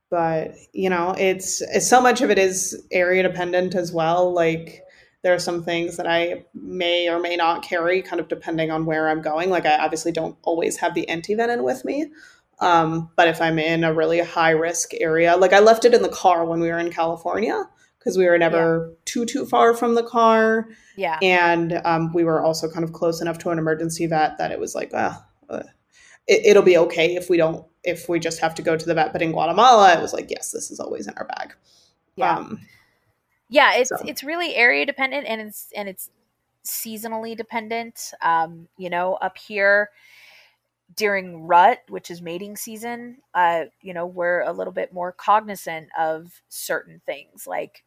but you know, it's, it's so much of it is area dependent as well. Like there are some things that I may or may not carry, kind of depending on where I'm going. Like I obviously don't always have the antivenin with me. Um, but if I'm in a really high risk area, like I left it in the car when we were in California because we were never too too far from the car. Yeah. And um, we were also kind of close enough to an emergency vet that it was like uh, uh, it, it'll be okay if we don't if we just have to go to the vet. But in guatemala it was like yes this is always in our bag. Yeah. Um, yeah it's so. it's really area dependent and it's and it's seasonally dependent. Um you know up here during rut which is mating season uh you know we're a little bit more cognizant of certain things like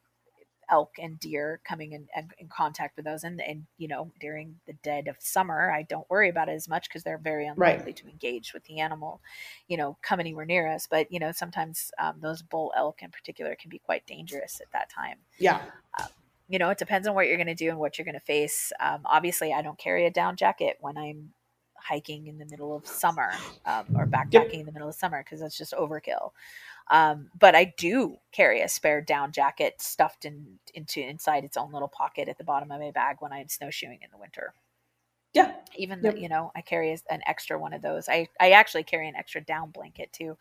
elk and deer coming in, in, in contact with those and and you know during the dead of summer i don't worry about it as much because they're very unlikely to engage with the animal you know come anywhere near us. But you know sometimes um, those bull elk in particular can be quite dangerous at that time. Yeah. You know, it depends on what you're going to do and what you're going to face. Um, obviously, I don't carry a down jacket when I'm hiking in the middle of summer um, or backpacking in the middle of summer because that's just overkill. Um, but I do carry a spare down jacket stuffed in, into inside its own little pocket at the bottom of my bag when I'm snowshoeing in the winter. yeah Even Yep. though, you know, I carry an extra one of those. I, I actually carry an extra down blanket too,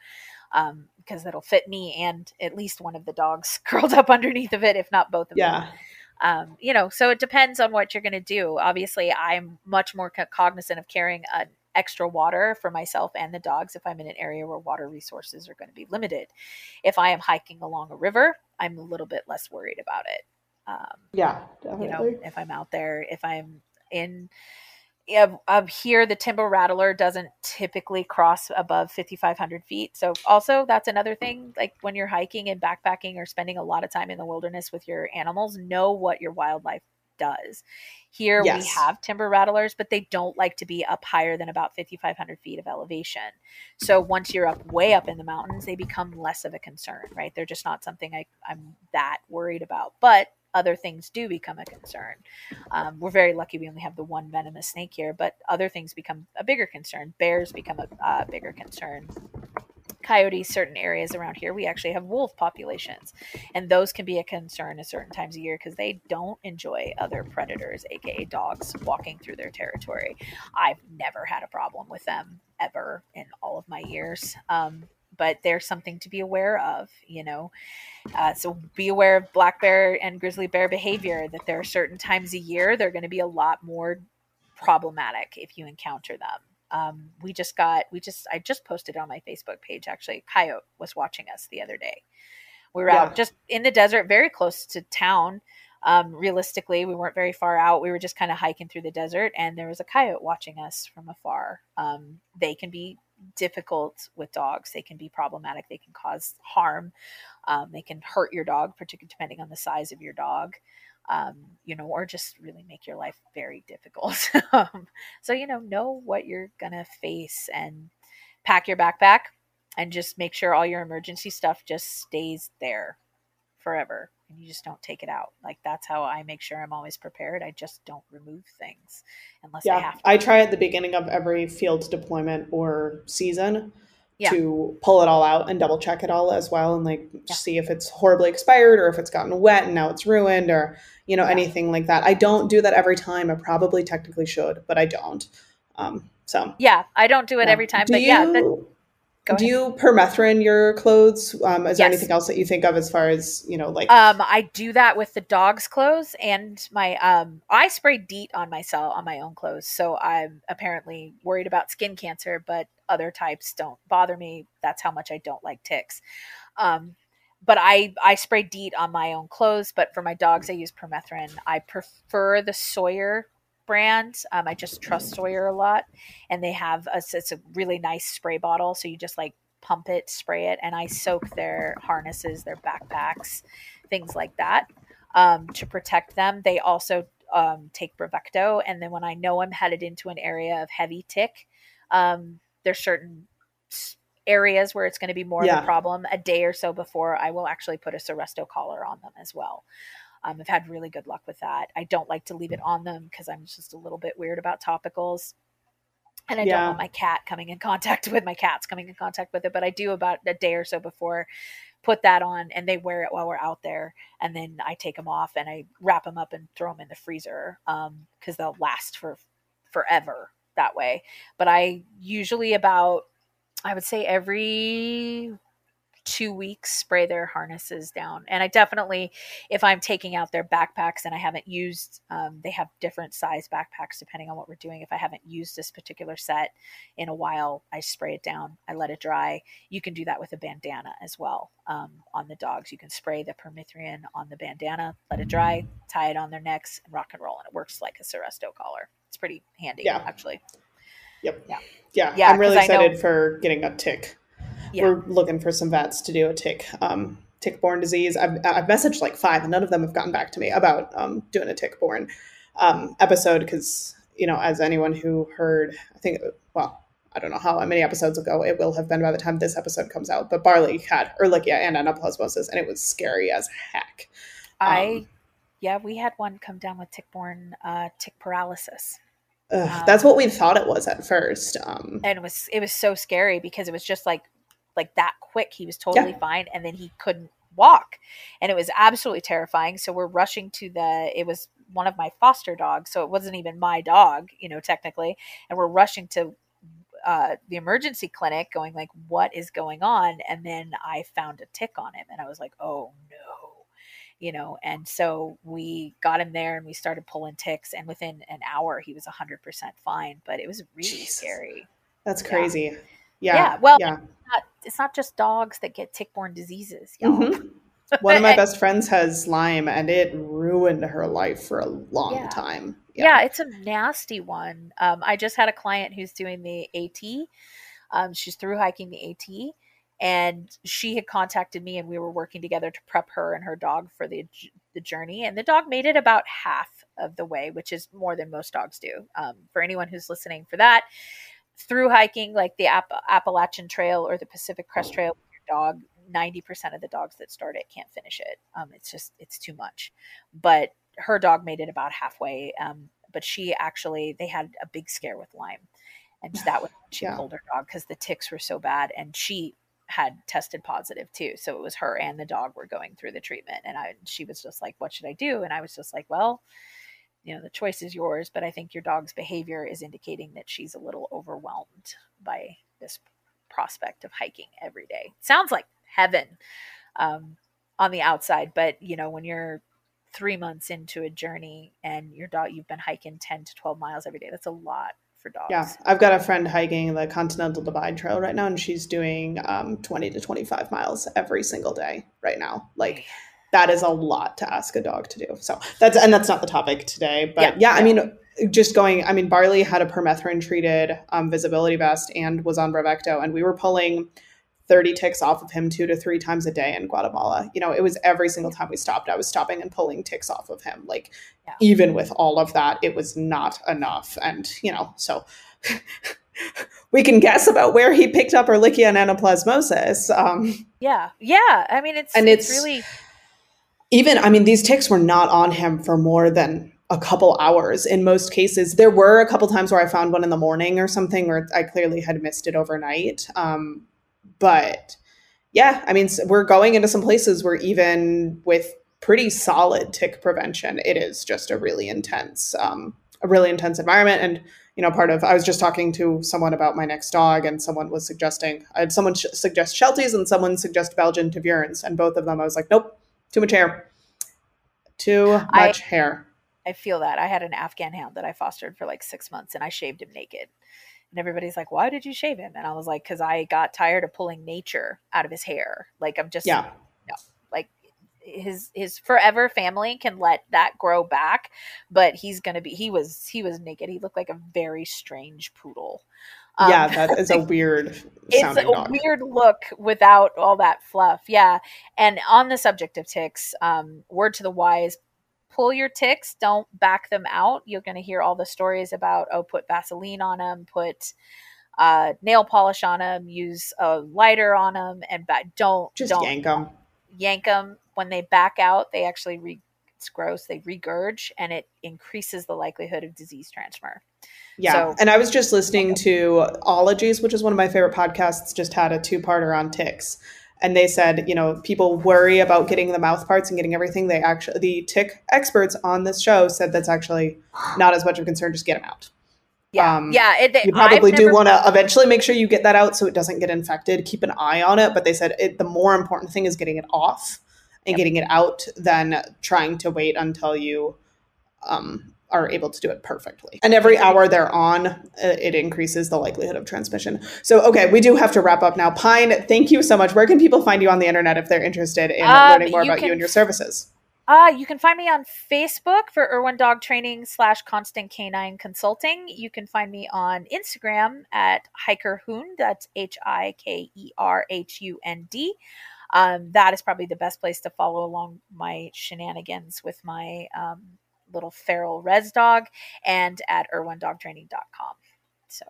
um, because that'll fit me and at least one of the dogs [LAUGHS] curled up underneath of it, if not both of them yeah um, you know so it depends on what you're going to do obviously i'm much more cognizant of carrying an extra water for myself and the dogs if i'm in an area where water resources are going to be limited. If i am hiking along a river i'm a little bit less worried about it. Um, yeah you know if i'm out there if i'm in yeah, up here the timber rattler doesn't typically cross above 5500 feet. So also that's another thing like when you're hiking and backpacking or spending a lot of time in the wilderness with your animals know what your wildlife does. Here we have timber rattlers but they don't like to be up higher than about 5500 feet of elevation. So once you're up way up in the mountains they become less of a concern right? They're just not something I, i'm that worried about but other things do become a concern. Um, we're very lucky we only have the one venomous snake here, but other things become a bigger concern. Bears become a uh, bigger concern. Coyotes, certain areas around here, we actually have wolf populations, and those can be a concern at certain times of year because they don't enjoy other predators, aka dogs, walking through their territory. I've never had a problem with them ever in all of my years. Um, but there's something to be aware of, you know. Uh, so be aware of black bear and grizzly bear behavior. That there are certain times a year they're going to be a lot more problematic if you encounter them. Um, we just got we just I just posted on my Facebook page actually. Coyote was watching us the other day. We were Yeah. out just in the desert, very close to town. Um, realistically, we weren't very far out. We were just kind of hiking through the desert, and there was a coyote watching us from afar. Um, they can be difficult with dogs. They can be problematic. They can cause harm. Um, they can hurt your dog, particularly depending on the size of your dog. Um, you know, or just really make your life very difficult. [LAUGHS] um, so, you know, know what you're going to face and pack your backpack and just make sure all your emergency stuff just stays there forever and you just don't take it out. Like that's how I make sure I'm always prepared. I just don't remove things unless yeah, I have to. I try at the beginning of every field deployment or season Yeah. to pull it all out and double check it all as well and like Yeah. see if it's horribly expired or if it's gotten wet and now it's ruined or you know Yeah. anything like that. I don't do that every time. I probably technically should, but I don't. Um, so yeah, I don't do it yeah. every time, Do but yeah, you- go do ahead. you permethrin your clothes? Um, is there anything else that you think of as far as you know, like Um, I do that with the dog's clothes and my um I spray DEET on myself on my own clothes. So I'm apparently worried about skin cancer, but other types don't bother me. That's how much I don't like ticks. Um but I I spray DEET on my own clothes, but for my dogs I use permethrin. I prefer the Sawyer brand. Um, I just trust Sawyer a lot, and they have a it's a really nice spray bottle. So you just like pump it, spray it, and I soak their harnesses, their backpacks, things like that um, to protect them. They also um, take Bravecto, and then when I know I'm headed into an area of heavy tick, um, there's certain areas where it's going to be more of a problem. A day or so before, I will actually put a Seresto collar on them as well. Um, I've had really good luck with that. I don't like to leave it on them because I'm just a little bit weird about topicals. And I don't want my cat coming in contact [LAUGHS] with my cats coming in contact with it, but I do about a day or so before put that on and they wear it while we're out there and then I take them off and I wrap them up and throw them in the freezer um cuz they'll last for forever that way. But I usually about I would say every two weeks spray their harnesses down and i definitely if i'm taking out their backpacks and i haven't used um, they have different size backpacks depending on what we're doing if i haven't used this particular set in a while i spray it down i let it dry you can do that with a bandana as well um, on the dogs you can spray the permethrin on the bandana let it dry tie it on their necks and rock and roll and it works like a Seresto collar it's pretty handy Yeah. actually Yep. Yeah. Yeah. Yeah, I'm really I know- excited for getting a tick. Yeah. We're looking for some vets to do a tick, um, tick-borne disease. I've, I've messaged like five, and none of them have gotten back to me about um, doing a tick-borne um, episode because you know, as anyone who heard, I think, well, I don't know how many episodes ago it will have been by the time this episode comes out, but Barley had Ehrlichia and anaplasmosis, and it was scary as heck. I, Um, yeah, we had one come down with tick-borne uh, tick paralysis, Ugh, Um, that's what we thought it was at first. Um, and it was it was so scary because it was just like like that quick. He was totally fine, and then he couldn't walk, and it was absolutely terrifying. So we're rushing to the. It was one of my foster dogs, so it wasn't even my dog, you know, technically, and we're rushing to uh, the emergency clinic, going like, "What is going on?" And then I found a tick on him, and I was like, "Oh no." you know and so we got him there and we started pulling ticks and within an hour he was 100% fine but it was really Jesus. scary that's Yeah. crazy. Yeah. Yeah, well, yeah. not, it's not just dogs that get tick-borne diseases y'all Mhm. [LAUGHS] One of my best friends has Lyme, and it ruined her life for a long Yeah. time. yeah. it's a nasty one um, i just had a client who's doing the AT um, she's through hiking the AT and she had contacted me and we were working together to prep her and her dog for the the journey and the dog made it about half of the way which is more than most dogs do um, for anyone who's listening for that through hiking like the App- appalachian trail or the pacific crest trail with your dog 90% of the dogs that start it can't finish it. Um, it's just it's too much. But her dog made it about halfway um, but she actually they had a big scare with lyme. And [SIGHS] that was when she Yeah. pulled her dog because the ticks were so bad and she had tested positive too. So it was her and the dog were going through the treatment and i she was just like what should i do? And i was just like well you know the choice is yours but i think your dog's behavior is indicating that she's a little overwhelmed by this prospect of hiking every day sounds like heaven um, on the outside but you know when you're three months into a journey and your dog you've been hiking 10 to 12 miles every day that's a lot for dogs Yeah, I've got a friend hiking the Continental Divide Trail right now, and she's doing um, 20 to 25 miles every single day right now. Like, that is a lot to ask a dog to do. So that's and that's not the topic today, but Yeah, yeah, I mean, just going. I mean, Barley had a permethrin treated um, visibility vest and was on Bravecto, and we were pulling 30 ticks off of him two to three times a day in Guatemala. You know, it was every single time we stopped, I was stopping and pulling ticks off of him. Like, yeah. even with all of that, it was not enough. And, you know, so [LAUGHS] we can guess about where he picked up Ehrlichia and anaplasmosis. Um, yeah. Yeah. I mean, it's, and it's, it's really. Even, I mean, these ticks were not on him for more than a couple hours in most cases. There were a couple times where I found one in the morning or something where I clearly had missed it overnight. Um, but yeah, I mean, we're going into some places where even with pretty solid tick prevention, it is just a really intense, um, a really intense environment. And you know, part of I was just talking to someone about my next dog, and someone was suggesting I had someone sh- suggest Shelties and someone suggest Belgian Tervurens, and both of them I was like, nope, too much hair, too much I, hair. I feel that. I had an Afghan hound that I fostered for like six months and I shaved him naked. And everybody's like, why did you shave him? And I was like, because I got tired of pulling nature out of his hair. Like, I'm just, yeah. no, like his his forever family can let that grow back but he's gonna be he was he was naked he looked like a very strange poodle um, yeah that is a weird it's a dog. weird look without all that fluff yeah and on the subject of ticks um, word to the wise pull your ticks, don't back them out. You're going to hear all the stories about, oh, put Vaseline on them, put uh, nail polish on them, use a lighter on them, and ba- don't just don't yank them. Yank them when they back out. They actually re- it's gross. They regurge, and it increases the likelihood of disease transfer. Yeah, so, and I was just listening to Ologies, which is one of my favorite podcasts. Just had a two-parter on ticks, and they said you know people worry about getting the mouth parts and getting everything they actually the tick experts on this show said that's actually [GASPS] not as much of a concern just get them out yeah um, yeah it, they, you probably I've do want to eventually make sure you get that out so it doesn't get infected keep an eye on it but they said it, the more important thing is getting it off and yep. getting it out than trying to wait until you um, are able to do it perfectly. And every hour they're on, uh, it increases the likelihood of transmission. So, okay, we do have to wrap up now. Pine, thank you so much. Where can people find you on the internet if they're interested in um, learning more about can, you and your services? Uh, you can find me on Facebook for Irwin Dog Training slash Constant Canine Consulting. You can find me on Instagram at Hiker Hund. That's H I K E R H U N D. Um, that is probably the best place to follow along my shenanigans with my um, little feral rez dog and at irwindogtraining.com. So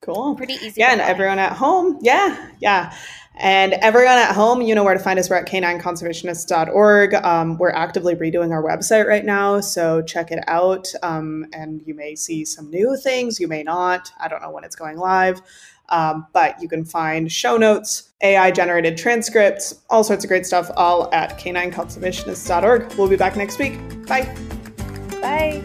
Cool. Pretty easy. Yeah, and everyone at home. Yeah, yeah. And everyone at home, you know where to find us. We're at canineconservationists.org. Um, we're actively redoing our website right now, so check it out. Um, and you may see some new things, you may not. I don't know when it's going live. Um, but you can find show notes, AI generated transcripts, all sorts of great stuff, all at canineconservationists.org. We'll be back next week. Bye. Bye.